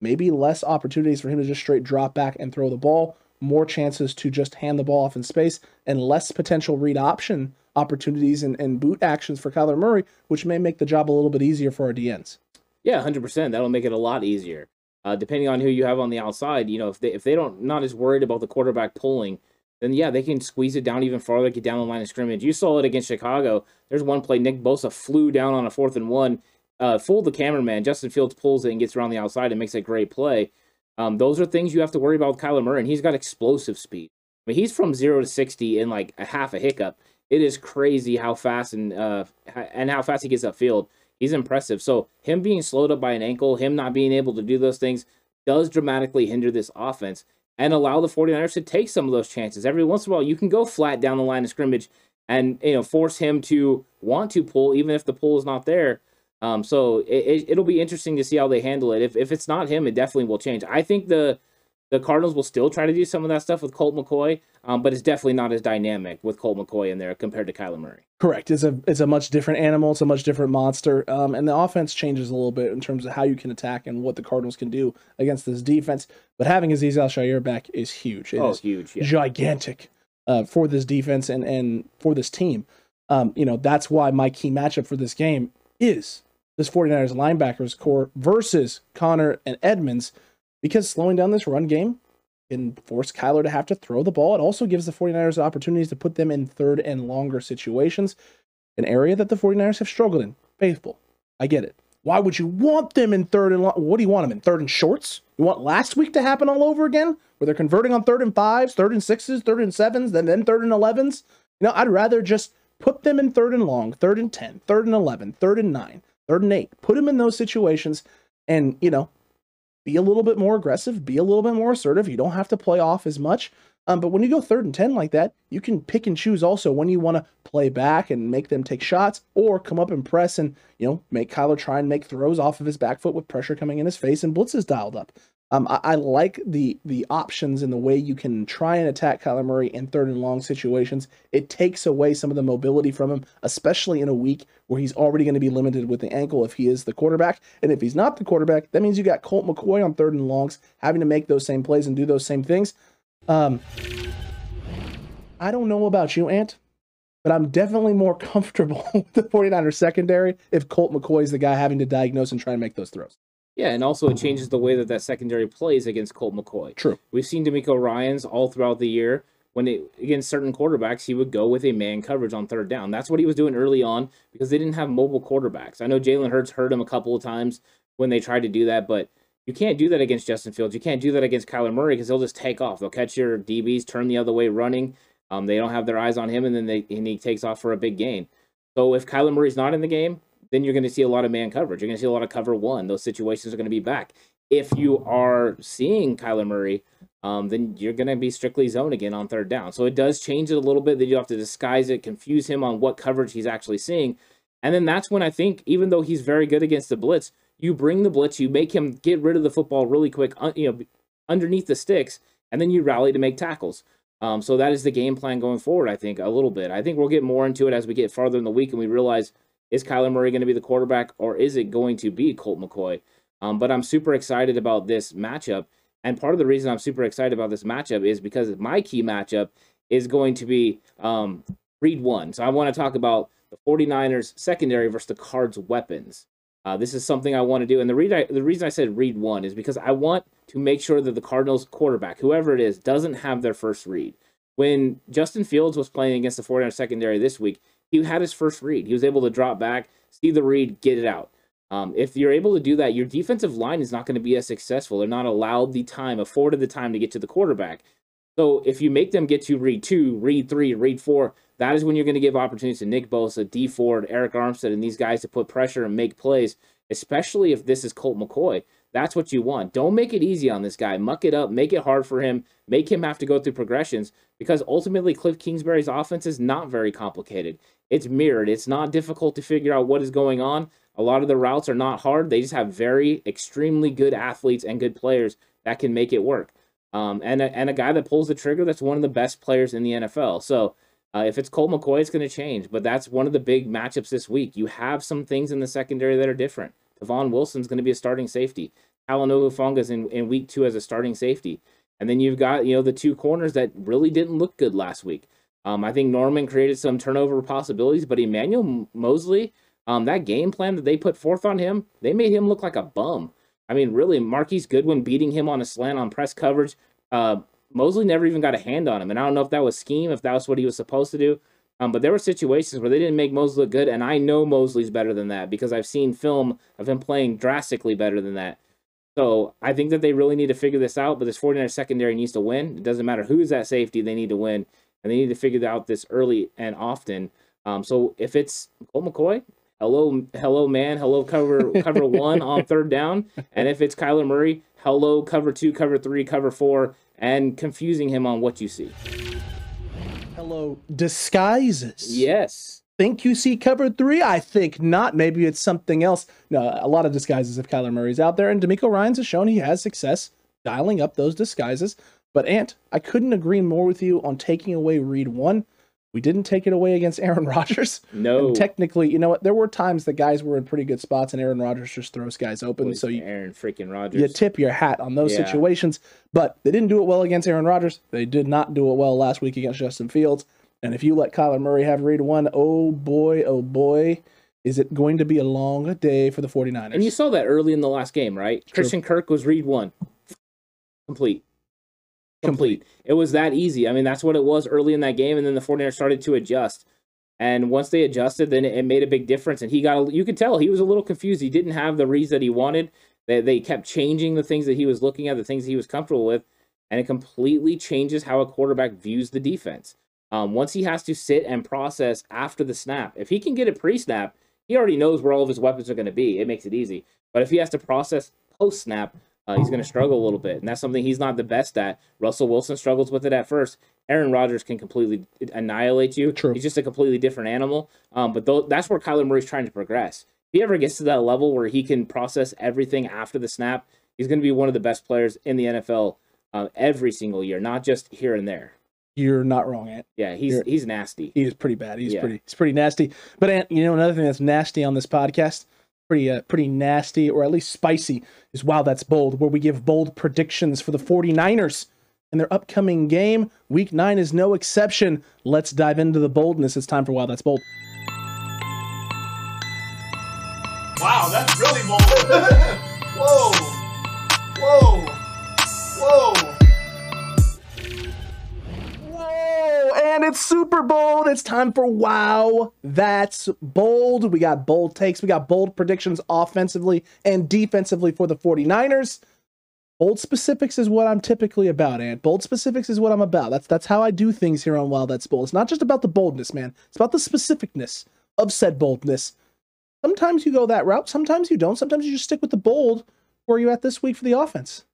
maybe less opportunities for him to just straight drop back and throw the ball, more chances to just hand the ball off in space, and less potential read option opportunities and, and boot actions for Kyler Murray, which may make the job a little bit easier for our DNs. Yeah, hundred percent. That'll make it a lot easier. Uh, depending on who you have on the outside, you know, if they if they don't not as worried about the quarterback pulling, then yeah, they can squeeze it down even farther, get down the line of scrimmage. You saw it against Chicago. There's one play Nick Bosa flew down on a fourth and one, uh, fooled the cameraman. Justin Fields pulls it and gets around the outside and makes a great play. Um, those are things you have to worry about with Kyler Murray, and he's got explosive speed. I mean, he's from zero to sixty in like a half a hiccup. It is crazy how fast and uh and how fast he gets upfield. He's impressive. So him being slowed up by an ankle, him not being able to do those things, does dramatically hinder this offense and allow the 49ers to take some of those chances. Every once in a while, you can go flat down the line of scrimmage and you know force him to want to pull, even if the pull is not there. Um, so it, it, will be interesting to see how they handle it. If if it's not him, it definitely will change. I think the the Cardinals will still try to do some of that stuff with Colt McCoy, um, but it's definitely not as dynamic with Colt McCoy in there compared to Kyler Murray. Correct. It's a it's a much different animal. It's a much different monster. Um, and the offense changes a little bit in terms of how you can attack and what the Cardinals can do against this defense. But having Azeez Al-Shaair back is huge. It oh, is huge! Yeah. gigantic uh, for this defense and and for this team. Um, you know that's why my key matchup for this game is this 49ers linebackers core versus Conner and Edmonds because slowing down this run game can force Kyler to have to throw the ball. It also gives the 49ers opportunities to put them in third and longer situations, an area that the 49ers have struggled in. Faithful. I get it. Why would you want them in third and long? What do you want them in third and shorts? You want last week to happen all over again, where they're converting on third and fives, third and sixes, third and sevens, then then third and elevens? You know, I'd rather just put them in third and long, third and ten, third and eleven, third and nine, third and eight. Put them in those situations, and you know, be a little bit more aggressive, be a little bit more assertive. You don't have to play off as much. Um, but when you go third and 10 like that, you can pick and choose also when you want to play back and make them take shots or come up and press and, you know, make Kyler try and make throws off of his back foot with pressure coming in his face and blitzes dialed up. Um, I, I like the the options and the way you can try and attack Kyler Murray in third and long situations. It takes away some of the mobility from him, especially in a week where he's already going to be limited with the ankle if he is the quarterback. And if he's not the quarterback, that means you got Colt McCoy on third and longs having to make those same plays and do those same things. Um, I don't know about you, Ant, but I'm definitely more comfortable with the 49ers secondary if Colt McCoy is the guy having to diagnose and try and make those throws. Yeah, and also it changes the way that that secondary plays against Colt McCoy. True. We've seen DeMeco Ryans all throughout the year. When it, against certain quarterbacks, he would go with a man coverage on third down. That's what he was doing early on because they didn't have mobile quarterbacks. I know Jalen Hurts hurt him a couple of times when they tried to do that, but You can't do that against Justin Fields. You can't do that against Kyler Murray because they'll just take off. They'll catch your DBs, turn the other way running. Um, they don't have their eyes on him, and then they and he takes off for a big gain. So if Kyler Murray's not in the game, then you're going to see a lot of man coverage. You're going to see a lot of cover one. Those situations are going to be back. If you are seeing Kyler Murray, um, then you're going to be strictly zone again on third down. So it does change it a little bit. that you have to disguise it, confuse him on what coverage he's actually seeing. And then that's when I think, even though he's very good against the blitz, you bring the blitz, you make him get rid of the football really quick, you know, underneath the sticks, and then you rally to make tackles. Um, so that is the game plan going forward. I think a little bit. I think we'll get more into it as we get farther in the week and we realize is Kyler Murray going to be the quarterback or is it going to be Colt McCoy? Um, but I'm super excited about this matchup. And part of the reason I'm super excited about this matchup is because my key matchup is going to be um, Read 1. So I want to talk about the 49ers secondary versus the Cards weapons. Uh, this is something I want to do. And the, read I, the reason I said read one is because I want to make sure that the Cardinals quarterback, whoever it is, doesn't have their first read. When Justin Fields was playing against the 49ers secondary this week, he had his first read. He was able to drop back, see the read, get it out. Um, if you're able to do that, your defensive line is not going to be as successful. They're not allowed the time, afforded the time to get to the quarterback. So if you make them get to read two, read three, read four, that is when you're going to give opportunities to Nick Bosa, Dee Ford, Arik Armstead, and these guys to put pressure and make plays, especially if this is Colt McCoy. That's what you want. Don't make it easy on this guy. Muck it up, make it hard for him, make him have to go through progressions because ultimately Cliff Kingsbury's offense is not very complicated. It's mirrored. It's not difficult to figure out what is going on. A lot of the routes are not hard. They just have very extremely good athletes and good players that can make it work. Um, and a, and a guy that pulls the trigger that's one of the best players in the NFL. So uh, if it's Colt McCoy, it's going to change. But that's one of the big matchups this week. You have some things in the secondary that are different. Tavon Wilson's going to be a starting safety. Talanoa Hufanga's in, in week two as a starting safety. And then you've got, you know, the two corners that really didn't look good last week. Um, I think Norman created some turnover possibilities, but Emmanuel Moseley, um, that game plan that they put forth on him, they made him look like a bum. I mean, really, Marquise Goodwin beating him on a slant on press coverage. Uh, Moseley never even got a hand on him, and I don't know if that was scheme, if that was what he was supposed to do. Um, but there were situations where they didn't make Moseley look good, and I know Moseley's better than that because I've seen film of him playing drastically better than that. So I think that they really need to figure this out, but this 49er secondary needs to win. It doesn't matter who's at safety, they need to win, and they need to figure out this early and often. Um, so if it's Colt McCoy, hello, hello, man, hello, cover cover one on third down, and if it's Kyler Murray, hello, cover two, cover three, cover four, and confusing him on what you see. Hello, disguises. Yes. Think you see cover three? I think not. Maybe it's something else. No, a lot of disguises if Kyler Murray's out there, and DeMeco Ryans has shown he has success dialing up those disguises. But Ant, I couldn't agree more with you on taking away read one. We didn't take it away against Aaron Rodgers. No. And technically, you know what? There were times that guys were in pretty good spots, and Aaron Rodgers just throws guys open. Boy, so you, Aaron freaking Rodgers. you tip your hat on those Yeah. situations. But they didn't do it well against Aaron Rodgers. They did not do it well last week against Justin Fields. And if you let Kyler Murray have read one, oh boy, oh boy, is it going to be a long day for the 49ers. And you saw that early in the last game, right? Christian Kirk was read one. Complete. Complete. It was that easy. I mean, that's what it was early in that game. And then the 49ers started to adjust. And once they adjusted, then it, made a big difference. And he got, a, you could tell he was a little confused. He didn't have the reads that he wanted. They, they kept changing the things that he was looking at, the things he was comfortable with. And it completely changes how a quarterback views the defense. Um, once he has to sit and process after the snap, if he can get it pre snap, he already knows where all of his weapons are going to be. It makes it easy. But if he has to process post snap, uh, he's going to struggle a little bit. And that's something he's not the best at. Russell Wilson struggles with it at first. Aaron Rodgers can completely annihilate you. True. He's just a completely different animal. Um, but th- that's where Kyler Murray's trying to progress. If he ever gets to that level where he can process everything after the snap, he's going to be one of the best players in the NFL uh, every single year, not just here and there. You're not wrong, Ant. Yeah, he's You're- he's nasty. He is pretty bad. He's Yeah. pretty. He's pretty nasty. But Ant, you know another thing that's nasty on this podcast, pretty uh, pretty nasty or at least spicy, is wow that's bold. Where we give bold predictions for the 49ers in their upcoming game. Week nine is no exception. Let's dive into the boldness. It's time for wow that's bold. Wow, that's really bold. Whoa. Whoa. Whoa. And it's super bold. It's time for wow. That's bold. We got bold takes. We got bold predictions offensively and defensively for the 49ers. Bold specifics is what I'm typically about, and bold specifics is what I'm about. That's that's how I do things here on Wild That's Bold. It's not just about the boldness, man. It's about the specificness of said boldness. Sometimes you go that route, sometimes you don't. Sometimes you just stick with the bold. Where are you at this week for the offense?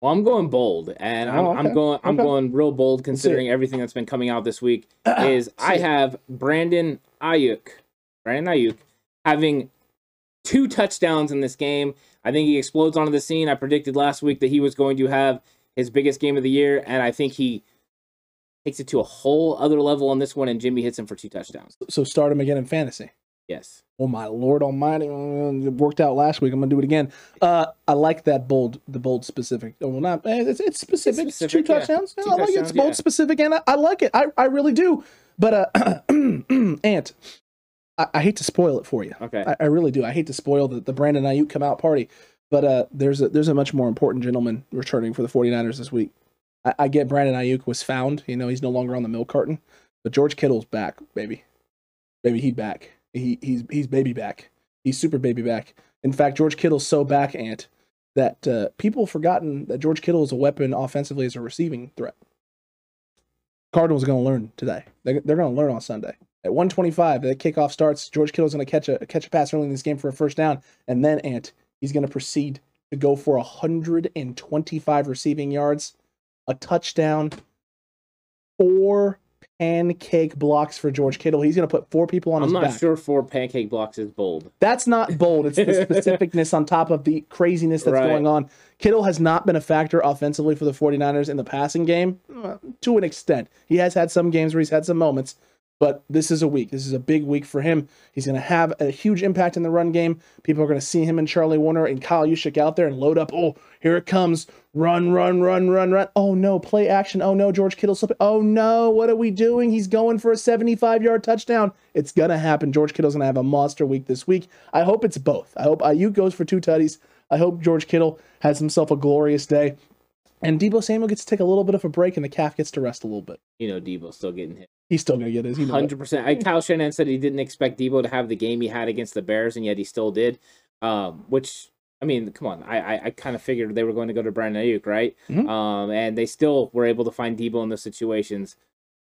Well, I'm going bold, and I'm, Oh, I'm going. I'm Okay. going real bold considering everything that's been coming out this week. Is I have Brandon Aiyuk, Brandon Aiyuk, having two touchdowns in this game. I think he explodes onto the scene. I predicted last week that he was going to have his biggest game of the year, and I think he takes it to a whole other level on this one. And Jimmy hits him for two touchdowns. So start him again in fantasy. Yes, Oh my lord almighty. It worked out last week. I'm gonna do it again. Uh I like that bold the bold specific. Oh, well not eh, it's, it's specific. It's specific, two yeah. touchdowns. Two I like it. It's bold yeah. specific and I, I like it. I, I really do. But uh Ant, I, I hate to spoil it for you. okay. I, I really do. I hate to spoil the, the Brandon Aiyuk come out party. But uh there's a there's a much more important gentleman returning for the 49ers this week. I, I get Brandon Aiyuk was found, you know, he's no longer on the milk carton. But George Kittle's back, baby. Baby, he back. He he's he's baby back. He's super baby back. In fact, George Kittle's so back, Ant, that uh, people have forgotten that George Kittle is a weapon offensively as a receiving threat. Cardinals are going to learn today. They're, they're going to learn on Sunday. At 125, the kickoff starts. George Kittle's going to catch a catch a pass early in this game for a first down, and then Ant, he's going to proceed to go for 125 receiving yards, a touchdown, four pancake blocks for George Kittle. He's going to put four people on his. I'm not sure four pancake blocks is bold. That's not bold. It's the specificness on top of the craziness that's Right. going on. Kittle has not been a factor offensively for the 49ers in the passing game uh, to an extent. He has had some games where he's had some moments, but this is a week. This is a big week for him. He's going to have a huge impact in the run game. People are going to see him and Charlie Woerner and Kyle Juszczyk out there and load up. Oh, here it comes. Run, run, run, run, run. Oh no, play action. Oh no, George Kittle slipping. Oh no, what are we doing? He's going for a 75 yard touchdown. It's going to happen. George Kittle's going to have a monster week this week. I hope it's both. I hope Aiyuk goes for two tutties. I hope George Kittle has himself a glorious day. And Deebo Samuel gets to take a little bit of a break and the calf gets to rest a little bit. You know, Deebo's still getting hit. He's still going to get his. It. Hundred percent. Kyle Shanahan said he didn't expect Deebo to have the game he had against the Bears, and yet he still did. Um, which I mean, come on, I I, I kind of figured they were going to go to Brandon Aiyuk, right? Mhm. Um, and they still were able to find Deebo in those situations.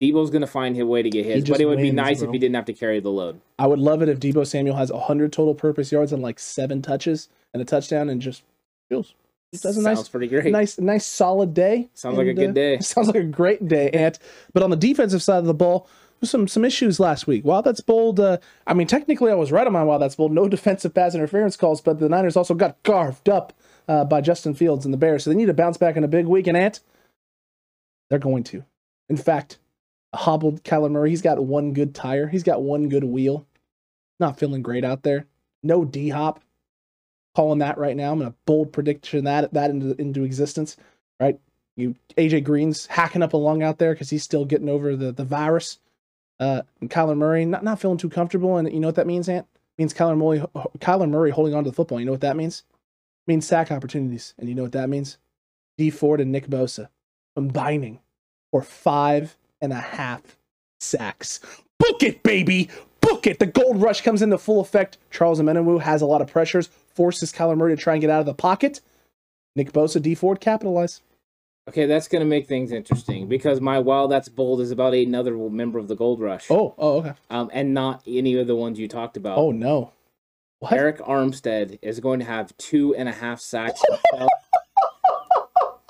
Deebo's going to find his way to get his, but it would be nice bro. if he didn't have to carry the load. I would love it if Deebo Samuel has 100 total purpose yards and like seven touches and a touchdown and just feels. Does a Sounds nice, pretty great. nice, nice solid day. Sounds like a And, good uh, day. Sounds like a great day, Ant. But on the defensive side of the ball, some some issues last week. While that's bold, uh, I mean, technically I was right on my while that's bold. No defensive pass interference calls, but the Niners also got carved up uh, by Justin Fields and the Bears, so they need to bounce back in a big week. And Ant, they're going to. In fact, a hobbled Kyler Murray. He's got one good tire. He's got one good wheel. Not feeling great out there. No D hop. Calling that right now. I'm gonna bold prediction that that into into existence. Right. You AJ Green's hacking up a lung out there because he's still getting over the the virus. Uh, and Kyler Murray not not feeling too comfortable, and you know what that means, Ant? means Kyler Murray Kyler Murray holding on to the football. You know what that means? means sack opportunities, and you know what that means? Dee Ford and Nick Bosa combining for five and a half sacks. Book it, baby. Book it. The gold rush comes into full effect. Charles Omenihu has a lot of pressures, forces Kyler Murray to try and get out of the pocket. Nick Bosa, Dee Ford capitalize. Okay, that's going to make things interesting because my while that's bold is about another member of the Gold Rush, Oh, oh, okay. um, and not any of the ones you talked about. Oh no. What? Arik Armstead is going to have two and a half sacks.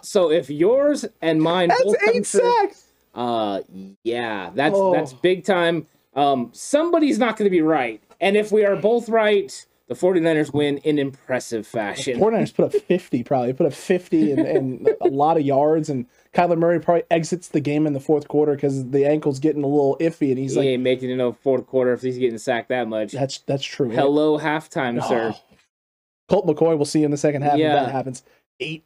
so if yours and mine That's eight sacks. uh, yeah, that's Oh. that's big time. Um, somebody's not going to be right, and if we are both right, the 49ers win in impressive fashion. The 49ers put up 50 probably. Put up 50 and, and a lot of yards. And Kyler Murray probably exits the game in the fourth quarter because the ankle's getting a little iffy. And he's he like, ain't making it no fourth quarter if he's getting sacked that much. that's that's true. Hello, halftime, sir. Colt McCoy, we'll see you in the second half Yeah. if that happens. Eight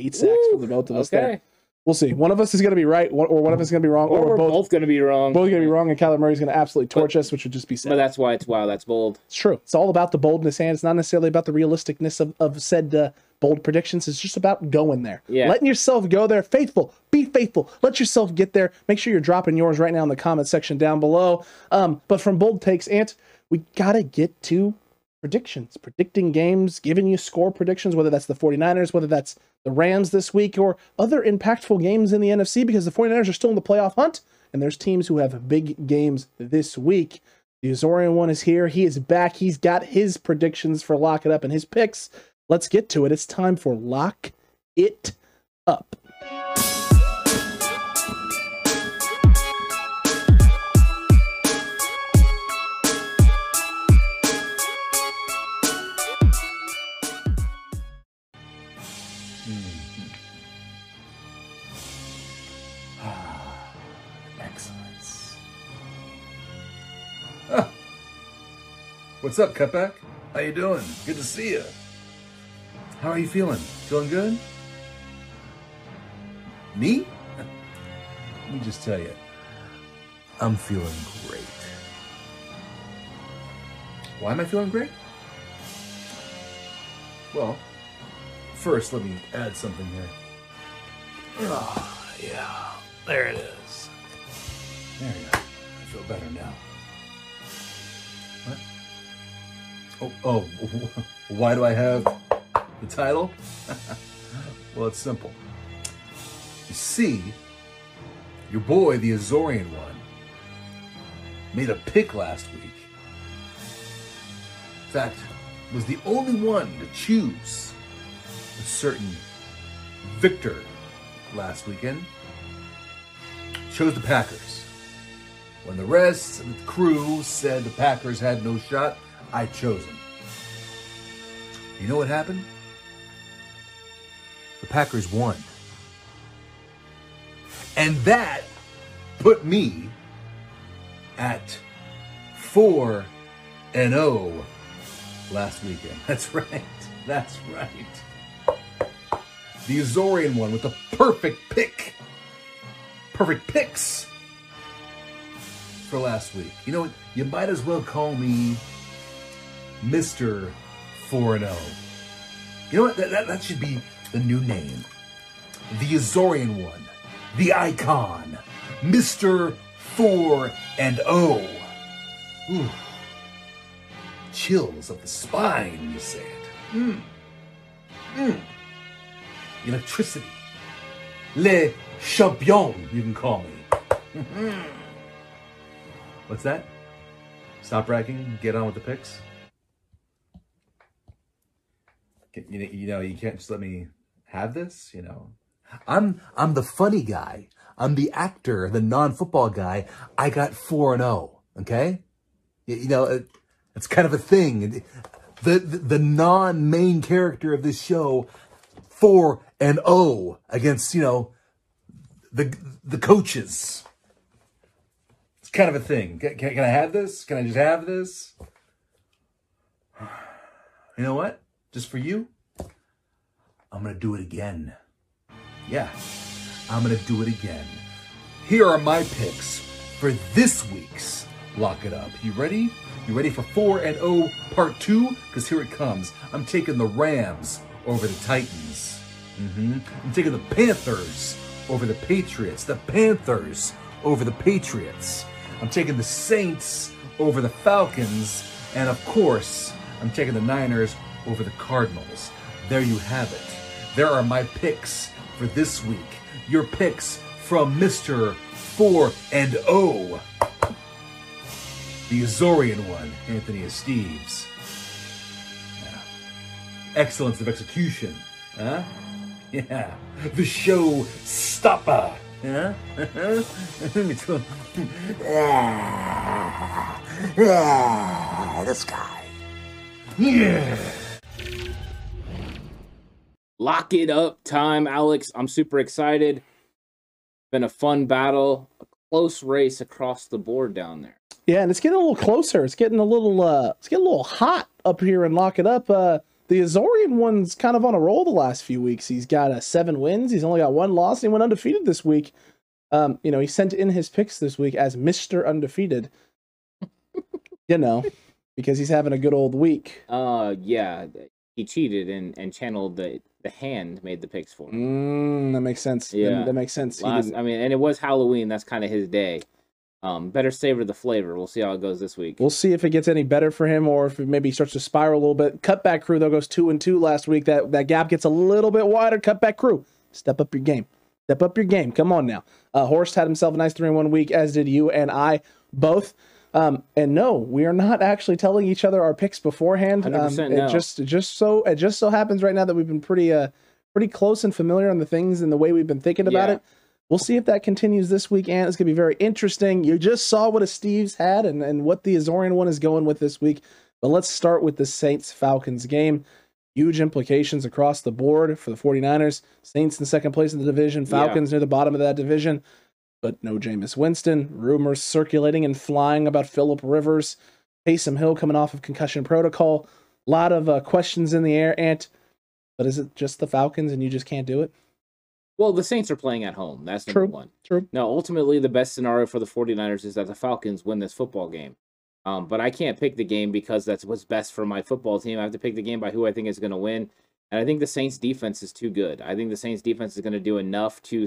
eight sacks for the both of us there. We'll see. One of us is going to be right, or one of us is going to be wrong, Or or, we're both both, going to be wrong. both going to be wrong, and Kyler Murray's going to absolutely torch us, which would just be sad. But that's why it's wow, that's bold. It's true. It's all about the boldness, and it's not necessarily about the realisticness of, of said uh, bold predictions. It's just about going there. Yeah. Letting yourself go there. Faithful. Be faithful. Let yourself get there. Make sure you're dropping yours right now in the comment section down below. Um, but from bold takes, Ant, we got to get to predictions, predicting games, giving you score predictions, whether that's the 49ers, whether that's the Rams this week, or other impactful games in the NFC, because the 49ers are still in the playoff hunt, and there's teams who have big games this week. The Azorian one is here. He is back. He's got his predictions for Lock It Up and his picks. Let's get to it. It's time for Lock It Up. Excellence. Ah. What's up, Cutback? How you doing? Good to see you. How are you feeling? Feeling good? Me? Let me just tell you, I'm feeling great. Why am I feeling great? Well, first, let me add something here. Ah, yeah, there it is. There you go. I feel better now. What? Oh, oh, why do I have the title? well, it's simple. You see, your boy, the Azorian one, made a pick last week. In fact, was the only one to choose a certain victor last weekend. Chose the Packers. When the rest of the crew said the Packers had no shot, I chose them. You know what happened? The Packers won. And that put me at 4 and 0 last weekend. That's right. That's right. The Azorian one with the perfect pick. Perfect picks for last week. You know what? You might as well call me Mr. 4 and 0. You know what? That, that, that should be the new name. The Azorian one. The icon. Mr. 4 and 0. Ooh. Chills up the spine you say it. Mm. Mm. Electricity. Le champion, you can call me. What's that? Stop bragging. Get on with the picks. You know, you know, you can't just let me have this. You know, I'm I'm the funny guy. I'm the actor, the non-football guy. I got four and zero. Okay, you, you know, it, it's kind of a thing. The, the the non-main character of this show, four and zero against you know the the coaches. It's kind of a thing. Can, can, I have this? Can I just have this? You know what? Just for you, I'm gonna do it again. Yeah, I'm gonna do it again. Here are my picks for this week's Lock It Up. You ready? You ready for 4 and 0 part 2? Because here it comes. I'm taking the Rams over the Titans. Hmm I'm taking the Panthers over the Patriots. The Panthers over the Patriots. I'm taking the Saints over the Falcons. And of course, I'm taking the Niners over the Cardinals. There you have it. There are my picks for this week. Your picks from Mr. 4 and 0. The Azorian one, Anthony Esteves. Yeah. Excellence of execution. Huh? Yeah. The show stopper. Huh? Yeah, this guy. Yeah. Lock it up time, Alex. I'm super excited. Been a fun battle, a close race across the board down there. Yeah, and it's getting a little closer. It's getting a little uh it's getting a little hot up here and lock it up. Uh the Azorian one's kind of on a roll the last few weeks. He's got uh, seven wins. He's only got one loss. And he went undefeated this week. Um, you know, he sent in his picks this week as Mister Undefeated. you know, because he's having a good old week. Uh, yeah, he cheated and and channeled the the hand made the picks for him. Mm, that makes sense. Yeah. that makes sense. Last, I mean, and it was Halloween. That's kind of his day. Um, better savor the flavor. We'll see how it goes this week. We'll see if it gets any better for him or if it maybe starts to spiral a little bit. Cutback crew though goes two and two last week. That that gap gets a little bit wider. Cutback crew, step up your game. Step up your game. Come on now. Uh, Horst had himself a nice three in one week, as did you and I both. Um, and no, we are not actually telling each other our picks beforehand. Um, 100% it no. just just so it just so happens right now that we've been pretty uh pretty close and familiar on the things and the way we've been thinking about Yeah. it. We'll see if that continues this week, and it's gonna be very interesting. You just saw what Esteves had and, and what the Azorian one is going with this week. But let's start with the Saints Falcons game. Huge implications across the board for the 49ers. Saints in second place in the division, Yeah. Falcons near the bottom of that division. But no Jameis Winston. Rumors circulating and flying about Philip Rivers. Taysom Hill coming off of concussion protocol. A lot of uh, questions in the air, Ant. But is it just the Falcons and you just can't do it? Well, the Saints are playing at home. That's number True. one. True. Now, ultimately, the best scenario for the 49ers is that the Falcons win this football game. Um, but I can't pick the game because that's what's best for my football team. I have to pick the game by who I think is going to win. And I think the Saints defense is too good. I think the Saints defense is going to do enough to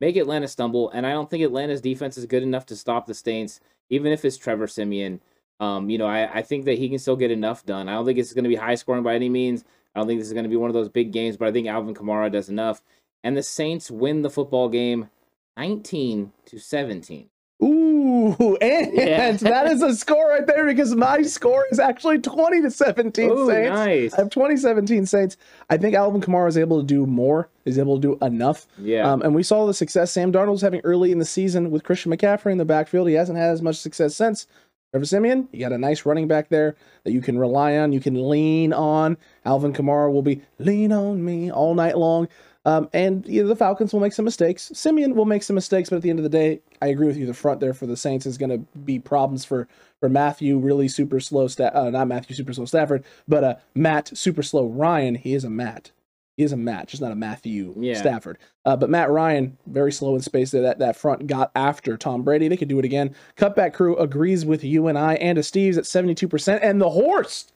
make Atlanta stumble. And I don't think Atlanta's defense is good enough to stop the Saints, even if it's Trevor Siemian. Um, you know, I, I think that he can still get enough done. I don't think it's going to be high scoring by any means. I don't think this is going to be one of those big games, but I think Alvin Kamara does enough. And the Saints win the football game 19 to 17. Ooh, and Yeah. that is a score right there because my score is actually 20 to 17 Ooh, Saints. nice. I have 2017 Saints. I think Alvin Kamara is able to do more, is able to do enough. Yeah. Um, and we saw the success Sam Darnold's having early in the season with Christian McCaffrey in the backfield. He hasn't had as much success since. Trevor Siemian, you got a nice running back there that you can rely on, you can lean on. Alvin Kamara will be lean on me all night long. Um, and you know, the Falcons will make some mistakes. Siemian will make some mistakes, but at the end of the day, I agree with you. The front there for the Saints is going to be problems for for Matthew, really super slow. Sta- uh, not Matthew, super slow Stafford, but uh, Matt, super slow Ryan. He is a Matt. He is a Matt, just not a Matthew Yeah. Stafford. Uh, but Matt Ryan, very slow in space there. That, that front got after Tom Brady. They could do it again. Cutback crew agrees with you and I and Esteves at 72%. And the horse,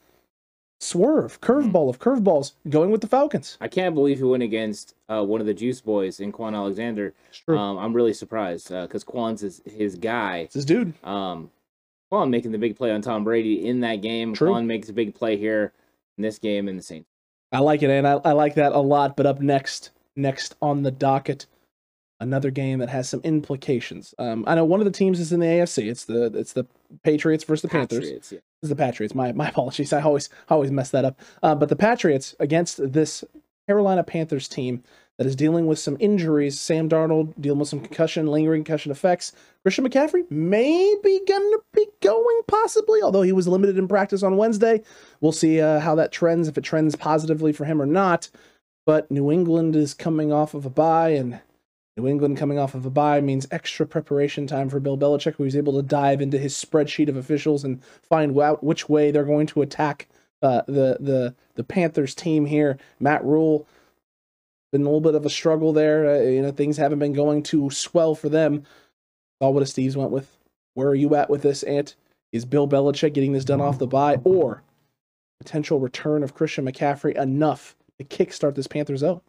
swerve, curveball of curveballs, going with the Falcons. I can't believe he went against uh, one of the Juice Boys in Kwon Alexander. Um, I'm really surprised because Kwon's is his guy. it's this dude. Um, Kwon making the big play on Tom Brady in that game. True. Kwon makes a big play here in this game in the Saints. I like it, and I, I like that a lot. But up next, next on the docket, another game that has some implications. Um, I know one of the teams is in the AFC. It's the it's the Patriots versus the Panthers. Yeah. The Patriots. My my apologies. I always always mess that up. Uh, but the Patriots against this Carolina Panthers team that is dealing with some injuries. Sam Darnold dealing with some concussion, lingering concussion effects. Christian McCaffrey maybe gonna be going possibly, although he was limited in practice on Wednesday. We'll see uh, how that trends, if it trends positively for him or not. But New England is coming off of a bye, and New England coming off of a bye means extra preparation time for Bill Belichick, who is able to dive into his spreadsheet of officials and find out which way they're going to attack uh, the the the Panthers team here. Matt Rhule been a little bit of a struggle there. Uh, you know, things haven't been going too swell for them. Saw what Esteves went with. Where are you at with this, Ant? Is Bill Belichick getting this done off the bye, or potential return of Christian McCaffrey enough to kickstart this Panthers out?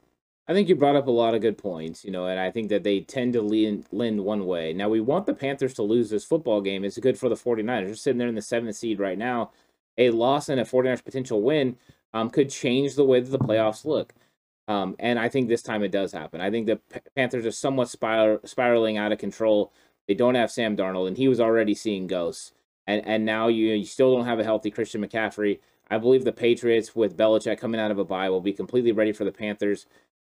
I think you brought up a lot of good points, you know, and I think that they tend to lean one way. Now we want the Panthers to lose this football game. It's good for the 49ers. They're sitting there in the seventh seed right now. A loss and a 49ers potential win um, could change the way that the playoffs look. Um, and I think this time it does happen. I think the Panthers are somewhat spir- spiraling out of control. They don't have Sam Darnold, and he was already seeing ghosts. And and now you you still don't have a healthy Christian McCaffrey. I believe the Patriots with Belichick coming out of a bye will be completely ready for the Panthers.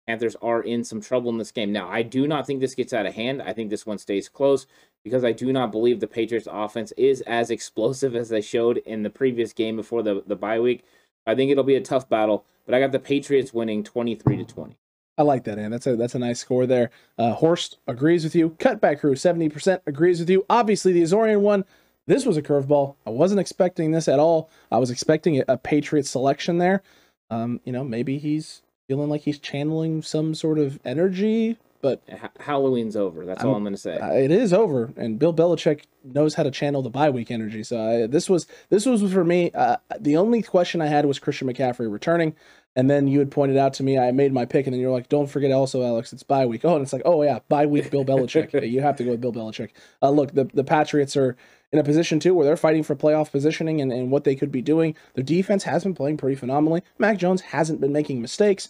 Panthers are in some trouble in this game. Now, I do not think this gets out of hand. I think this one stays close because I do not believe the Patriots offense is as explosive as they showed in the previous game before the, the bye week. I think it'll be a tough battle, but I got the Patriots winning 23 to 20. I like that, and that's a that's a nice score there. Uh, Horst agrees with you. Cutback crew seventy percent agrees with you. Obviously, the Azorian one. This was a curveball. I wasn't expecting this at all. I was expecting a, a Patriot selection there. Um, you know, maybe he's feeling like he's channeling some sort of energy, but Ha- Halloween's over. That's all I'm- I'm going to say. uh, it is over. And Bill Belichick knows how to channel the bye week energy. So I, this was this was for me. Uh, the only question I had was Christian McCaffrey returning. And then you had pointed out to me, I made my pick, and then you're like, don't forget also, Alex, it's bye week. Oh, and it's like, oh, yeah, bye week, Bill Belichick. You have to go with Bill Belichick. Uh, look, the, the Patriots are in a position, too, where they're fighting for playoff positioning and, and what they could be doing. Their defense has been playing pretty phenomenally. Mac Jones hasn't been making mistakes.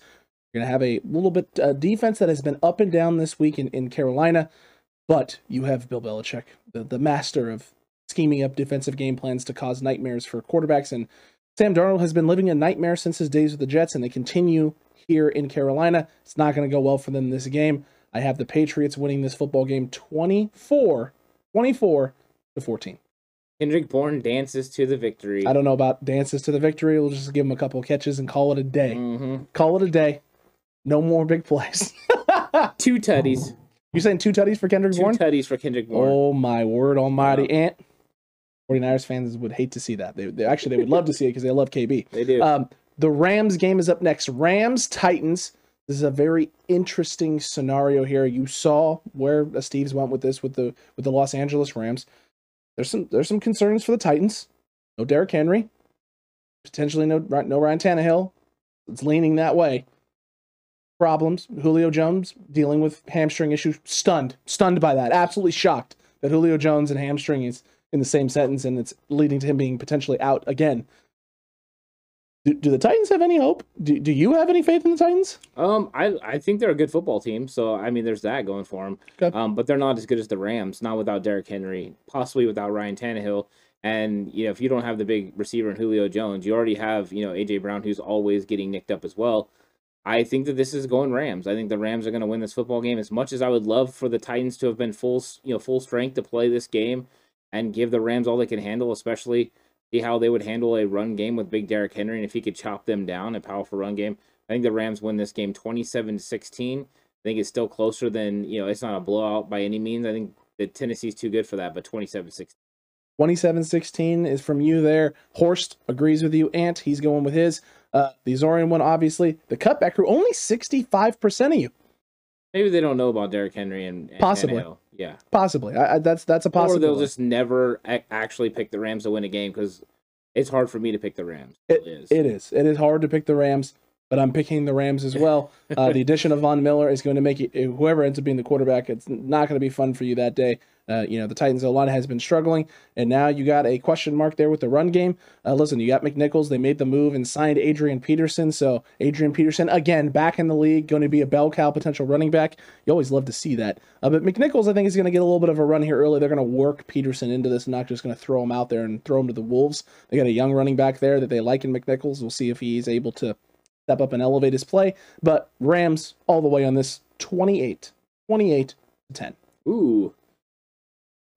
You're going to have a little bit uh, defense that has been up and down this week in, in Carolina, but you have Bill Belichick, the, the master of scheming up defensive game plans to cause nightmares for quarterbacks. And Sam Darnold has been living a nightmare since his days with the Jets, and they continue here in Carolina. It's not going to go well for them this game. I have the Patriots winning this football game 24, 24 to 14. Kendrick Bourne dances to the victory. I don't know about dances to the victory. We'll just give him a couple catches and call it a day. hmm Call it a day. No more big plays. Two tutties. you saying two tutties for Kendrick Two Bourne? tutties for Kendrick Bourne. Oh my word almighty. Ant. 49ers fans would hate to see that. They, they actually they would love to see it because they love KB. They do. Um, the Rams game is up next. Rams Titans. This is a very interesting scenario here. You saw where Steve's went with this with the with the Los Angeles Rams. There's some there's some concerns for the Titans. No Derrick Henry. Potentially no no Ryan Tannehill. It's leaning that way. Problems. Julio Jones dealing with hamstring issues. Stunned. Stunned by that. Absolutely shocked that Julio Jones and hamstring is in the same sentence and it's leading to him being potentially out again. Do, do the Titans have any hope? Do, do you have any faith in the Titans? Um, I I think they're a good football team, so I mean, there's that going for them. Okay. Um, but they're not as good as the Rams, not without Derrick Henry, possibly without Ryan Tannehill. And you know, if you don't have the big receiver in Julio Jones, you already have you know AJ Brown, who's always getting nicked up as well. I think that this is going Rams. I think the Rams are going to win this football game. As much as I would love for the Titans to have been full, you know, full strength to play this game and give the Rams all they can handle, especially see how they would handle a run game with Big Derrick Henry, and if he could chop them down, a powerful run game. I think the Rams win this game 27 to 16. I think it's still closer than, you know, it's not a blowout by any means. I think that Tennessee's too good for that, but 27 16. 27 16 is from you there. Horst agrees with you. Ant, he's going with his. Uh, the Zorian one, obviously. The cutback crew, only 65% of you. Maybe they don't know about Derrick Henry and, and Possibly. Yeah. Possibly. I, I, that's that's a possibility. Or they'll just never a- actually pick the Rams to win a game because it's hard for me to pick the Rams. It- is. It is. It is hard to pick the Rams, but I'm picking the Rams as well. Uh, the addition of Von Miller is going to make it, whoever ends up being the quarterback, it's not going to be fun for you that day. Uh, you know, the Titans, a lot has been struggling, and now you got a question mark there with the run game. Uh, listen, you got McNichols. They made the move and signed Adrian Peterson. So, Adrian Peterson, again, back in the league, going to be a bell cow potential running back. You always love to see that. Uh, but McNichols, I think, is going to get a little bit of a run here early. They're going to work Peterson into this, not just going to throw him out there and throw him to the Wolves. They got a young running back there that they like in McNichols. We'll see if he's able to step up and elevate his play. But Rams all the way on this 28, 28 to 10. Ooh.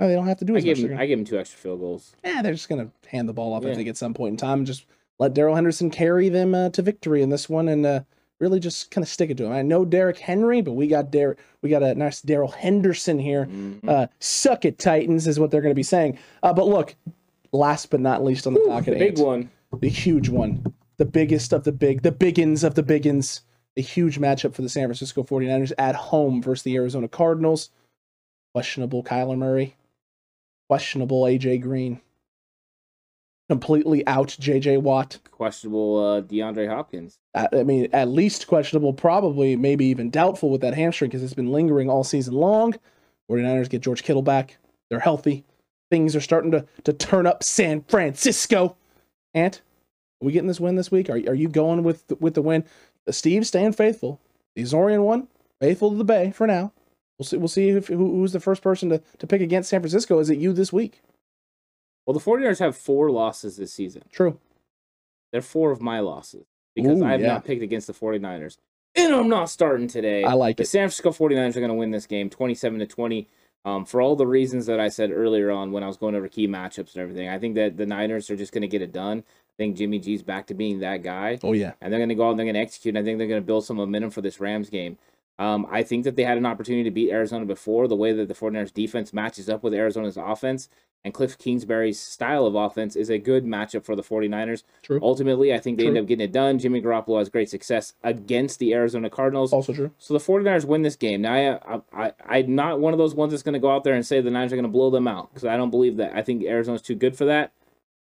Oh, they don't have to do I as much. him, I give him two extra field goals. eh, they're just going to hand the ball off, I Yeah. think, at some point in time and just let Darrell Henderson carry them uh, to victory in this one and uh, really just kind of stick it to him. I know Derrick Henry, but we got Derek, we got a nice Darrell Henderson here. Mhm. Uh, suck it, Titans, is what they're going to be saying. Uh, but look, last but not least on the docket, Big Ant, one. the huge one, the biggest of the big, the biggins of the biggins, a huge matchup for the San Francisco 49ers at home versus the Arizona Cardinals. Questionable Kyler Murray, questionable AJ Green, completely out JJ Watt. Questionable uh, DeAndre Hopkins. I I mean, at least questionable, probably maybe even doubtful with that hamstring because it's been lingering all season long. 49ers get George Kittle back. They're healthy. Things are starting to, to turn up San Francisco. Ant, are we getting this win this week? Are, are you going with the, with the win? Steve staying faithful. The Azorian one, faithful to the Bay for now. We'll see. We'll see if, who, who's the first person to, to pick against San Francisco. Is it you this week? Well, the 49ers have four losses this season. True. They're four of my losses because Ooh, I have yeah. not picked against the 49ers. And I'm not starting today. I like it. the it. San Francisco 49ers are going to win this game 27 to 20. Um, for all the reasons that I said earlier on when I was going over key matchups and everything, I think that the Niners are just going to get it done. I think Jimmy G's back to being that guy. Oh yeah. and they're going to go out and they're going to execute. And I think they're going to build some momentum for this Rams game. Um, I think that they had an opportunity to beat Arizona before. The way that the 49ers defense matches up with Arizona's offense and Cliff Kingsbury's style of offense is a good matchup for the 49ers. True. Ultimately, I think they end up getting it done. Jimmy Garoppolo has great success against the Arizona Cardinals. Also true. So the 49ers win this game. Now, I, I, I, I'm not one of those ones that's going to go out there and say the Niners are going to blow them out because I don't believe that. I think Arizona's too good for that.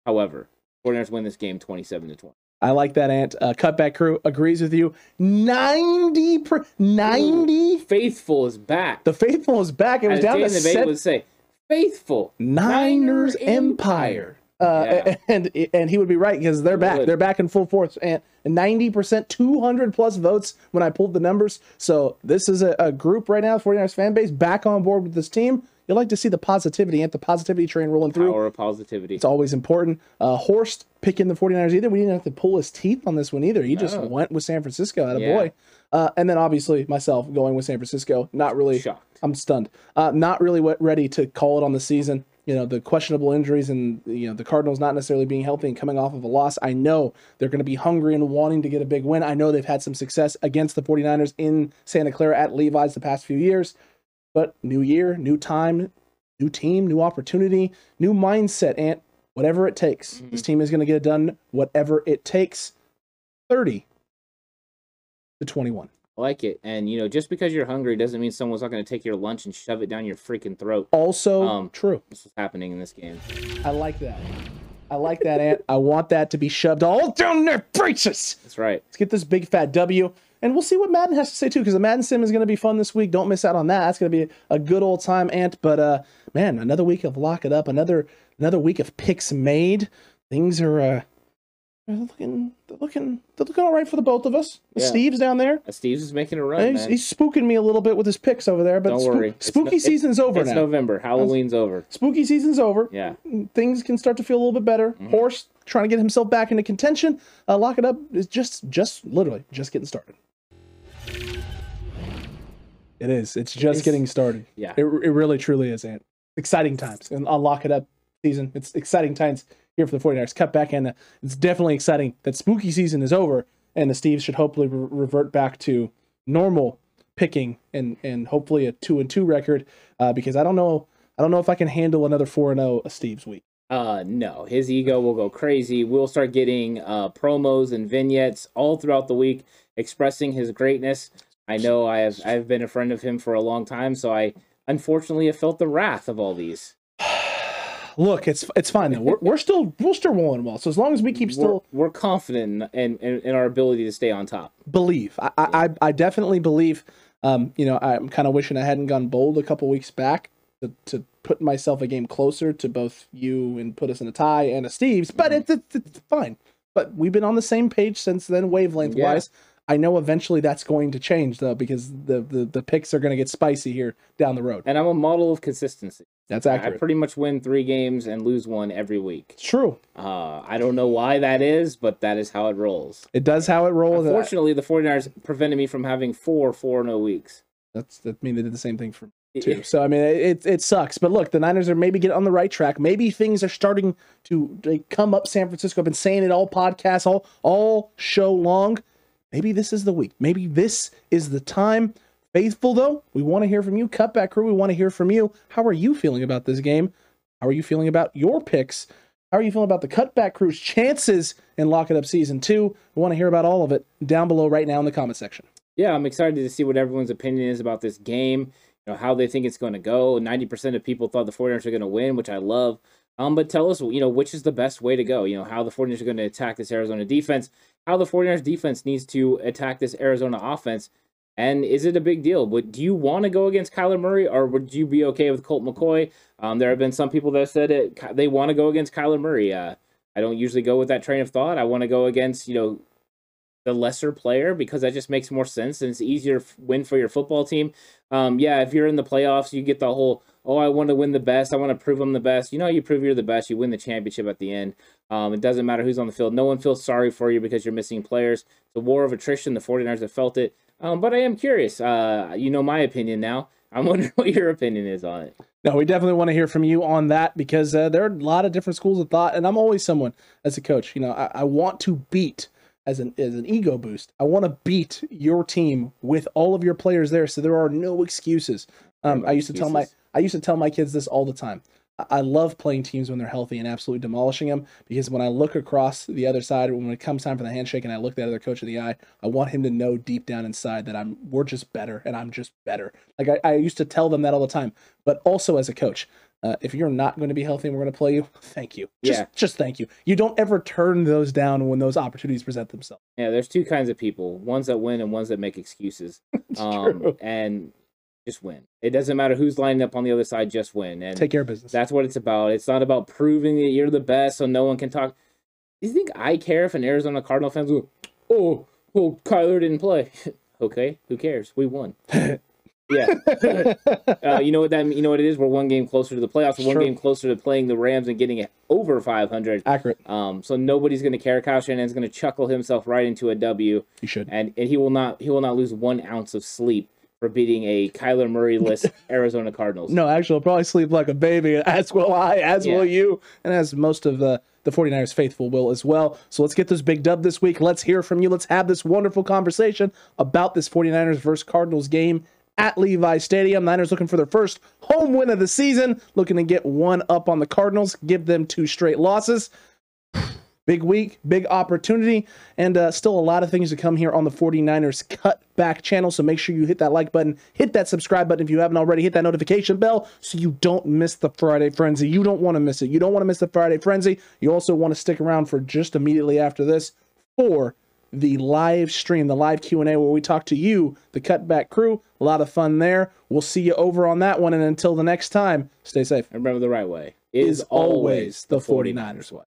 However, 49ers win this game 27 to 20. I like that, Ant. Uh, cutback crew agrees with you. 90 per, 90. Faithful is back. The faithful is back. It was As down to the set, would say, faithful. Niners Niner Empire. Uh, Yeah. and and he would be right because they're back. They're back in full force and ninety percent, two hundred plus votes when I pulled the numbers. So this is a, a group right now, 49ers fan base, back on board with this team. You like to see the positivity and the positivity train rolling through. Power of positivity. It's always important. Uh, Horst picking the 49ers either. We didn't have to pull his teeth on this one either. He just went with San Francisco at a Yeah. boy. Uh, and then obviously myself going with San Francisco. Not really Shocked. I'm stunned. Uh, not really ready to call it on the season. You know, the questionable injuries and you know the Cardinals not necessarily being healthy and coming off of a loss. I know they're going to be hungry and wanting to get a big win. I know they've had some success against the 49ers in Santa Clara at Levi's the past few years. But new year, new time, new team, new opportunity, new mindset, and whatever it takes. This team is going to get it done, whatever it takes. 30 to 21. I like it. And, you know, just because you're hungry doesn't mean someone's not going to take your lunch and shove it down your freaking throat. Also Um, true. This is happening in this game. I like that. I like that, Ant. I want that to be shoved all down their braces. That's right. Let's get this big fat W. And we'll see what Madden has to say too, because the Madden Sim is going to be fun this week. Don't miss out on that. That's going to be a good old time, Ant. But uh, man, another week of lock it up. Another another week of picks made. Things are uh, they're looking they're looking they're looking all right for the both of us. Yeah. Steve's down there. Uh, Steve's is making a run, He's, man. he's spooking me a little bit with his picks over there. But Don't spook- worry. Spooky no- season's over it's now. November. Halloween's over. Spooky season's over. Yeah. things can start to feel a little bit better. Mm-hmm. Horse trying to get himself back into contention. Uh, lock it up is just, just literally just getting started. It is. It's just It's- getting started. Yeah. It, it really truly is, Ant. Exciting times. And on Lock It Up season, it's exciting times here for the 49ers. Cut back, and uh, it's definitely exciting that spooky season is over, and the Steves should hopefully re- revert back to normal picking and and hopefully a two and two record. Uh, because I don't know, I don't know if I can handle another four and zero Esteves week. Uh, no, his ego will go crazy. We'll start getting uh, promos and vignettes all throughout the week expressing his greatness. I know I have I've been a friend of him for a long time, so I unfortunately have felt the wrath of all these. Look, it's it's fine though. We're, we're still we're still rolling well. So as long as we keep still we're, we're confident in, in, in our ability to stay on top. believe. I, I I- definitely believe. Um, you know, I'm kind of wishing I hadn't gone bold a couple weeks back to, to put myself a game closer to both you and put us in a tie and Esteves. But it's, it's it's fine. But we've been on the same page since then, wavelength Yeah. wise. I know eventually that's going to change though, because the the, the picks are going to get spicy here down the road. And I'm a model of consistency. That's accurate. I pretty much win three games and lose one every week. it's true. Uh, I don't know why that is, but that is how it rolls. It does how it rolls. Unfortunately, the 49ers prevented me from having four 4 0 weeks. That's that mean they did the same thing for me too. So I mean it it sucks. But look, the Niners are maybe getting on the right track. Maybe things are starting to come up San Francisco. I've been saying it all podcasts, all all show long. Maybe this is the week. Maybe this is the time. Faithful though, we want to hear from you. Cutback crew, we want to hear from you. How are you feeling about this game? How are you feeling about your picks? How are you feeling about the cutback crew's chances in Lock It Up season two? We want to hear about all of it down below right now in the comment section. Yeah, I'm excited to see what everyone's opinion is about this game, you know, how they think it's going to go. 90% of people thought the 49ers are going to win, which I love. Um, but tell us, you know, which is the best way to go, you know, how the 49ers are going to attack this Arizona defense, how the 49ers defense needs to attack this Arizona offense. And is it a big deal? Would do you want to go against Kyler Murray, or would you be okay with Colt McCoy? Um, there have been some people that said it, they want to go against Kyler Murray. Uh, I don't usually go with that train of thought. I want to go against, you know, the lesser player because that just makes more sense and it's easier win for your football team. Um, yeah, if you're in the playoffs, you get the whole, oh, I want to win the best. I want to prove I'm the best. You know, you prove you're the best. You win the championship at the end. Um, it doesn't matter who's on the field. No one feels sorry for you because you're missing players. It's a war of attrition. The 49ers have felt it. Um, but I am curious. Uh, you know my opinion now. I'm wondering what your opinion is on it. No, we definitely want to hear from you on that because uh, there are a lot of different schools of thought, and I'm always someone as a coach. You know, I, I want to beat as an as an ego boost. I want to beat your team with all of your players there, so there are no excuses. Um, No I used to tell my. I used to tell my kids this all the time. I- I love playing teams when they're healthy and absolutely demolishing them because when I look across the other side, when it comes time for the handshake and I look that other coach in the eye, I want him to know deep down inside that I'm we're just better and I'm just better. Like I, I used to tell them that all the time. But also as a coach, Uh, if you're not going to be healthy and we're going to play you, thank you. Just, Yeah. just thank you. You don't ever turn those down when those opportunities present themselves. Yeah, there's two kinds of people: ones that win and ones that make excuses. um, true. and just win. It doesn't matter who's lining up on the other side; just win. And Take care of business. that's what it's about. It's not about proving that you're the best, so no one can talk. Do you think I care if an Arizona Cardinal fans go, "Oh, well, Kyler didn't play"? okay, who cares? We won. yeah. uh, you know what that? You know what it is? We're one game closer to the playoffs. We're one Sure. game closer to playing the Rams and getting it over 500. Accurate. Um, so nobody's going to care. Kyle Shanahan's going to chuckle himself right into a W, You should. and, and he will not he will not lose one ounce of sleep for beating a Kyler Murray-less Arizona Cardinals. No, actually, I'll probably sleep like a baby, as will I, as will you, and as most of the, the 49ers faithful will as well. So let's get this big dub this week. Let's hear from you. Let's have this wonderful conversation about this 49ers versus Cardinals game at Levi Stadium. Niners looking for their first home win of the season, looking to get one up on the Cardinals, give them two straight losses. Big week, big opportunity, and uh, still a lot of things to come here on the 49ers Cutback channel. So make sure you hit that like button, hit that subscribe button if you haven't already, hit that notification bell so you don't miss the Friday Frenzy. You don't want to miss it. You don't want to miss the Friday Frenzy. You also want to stick around for just immediately after this for the live stream, the live Q&A where we talk to you, the Cutback crew. A lot of fun there. We'll see you over on that one. And until the next time, stay safe. And remember the right way Is always the 49ers way.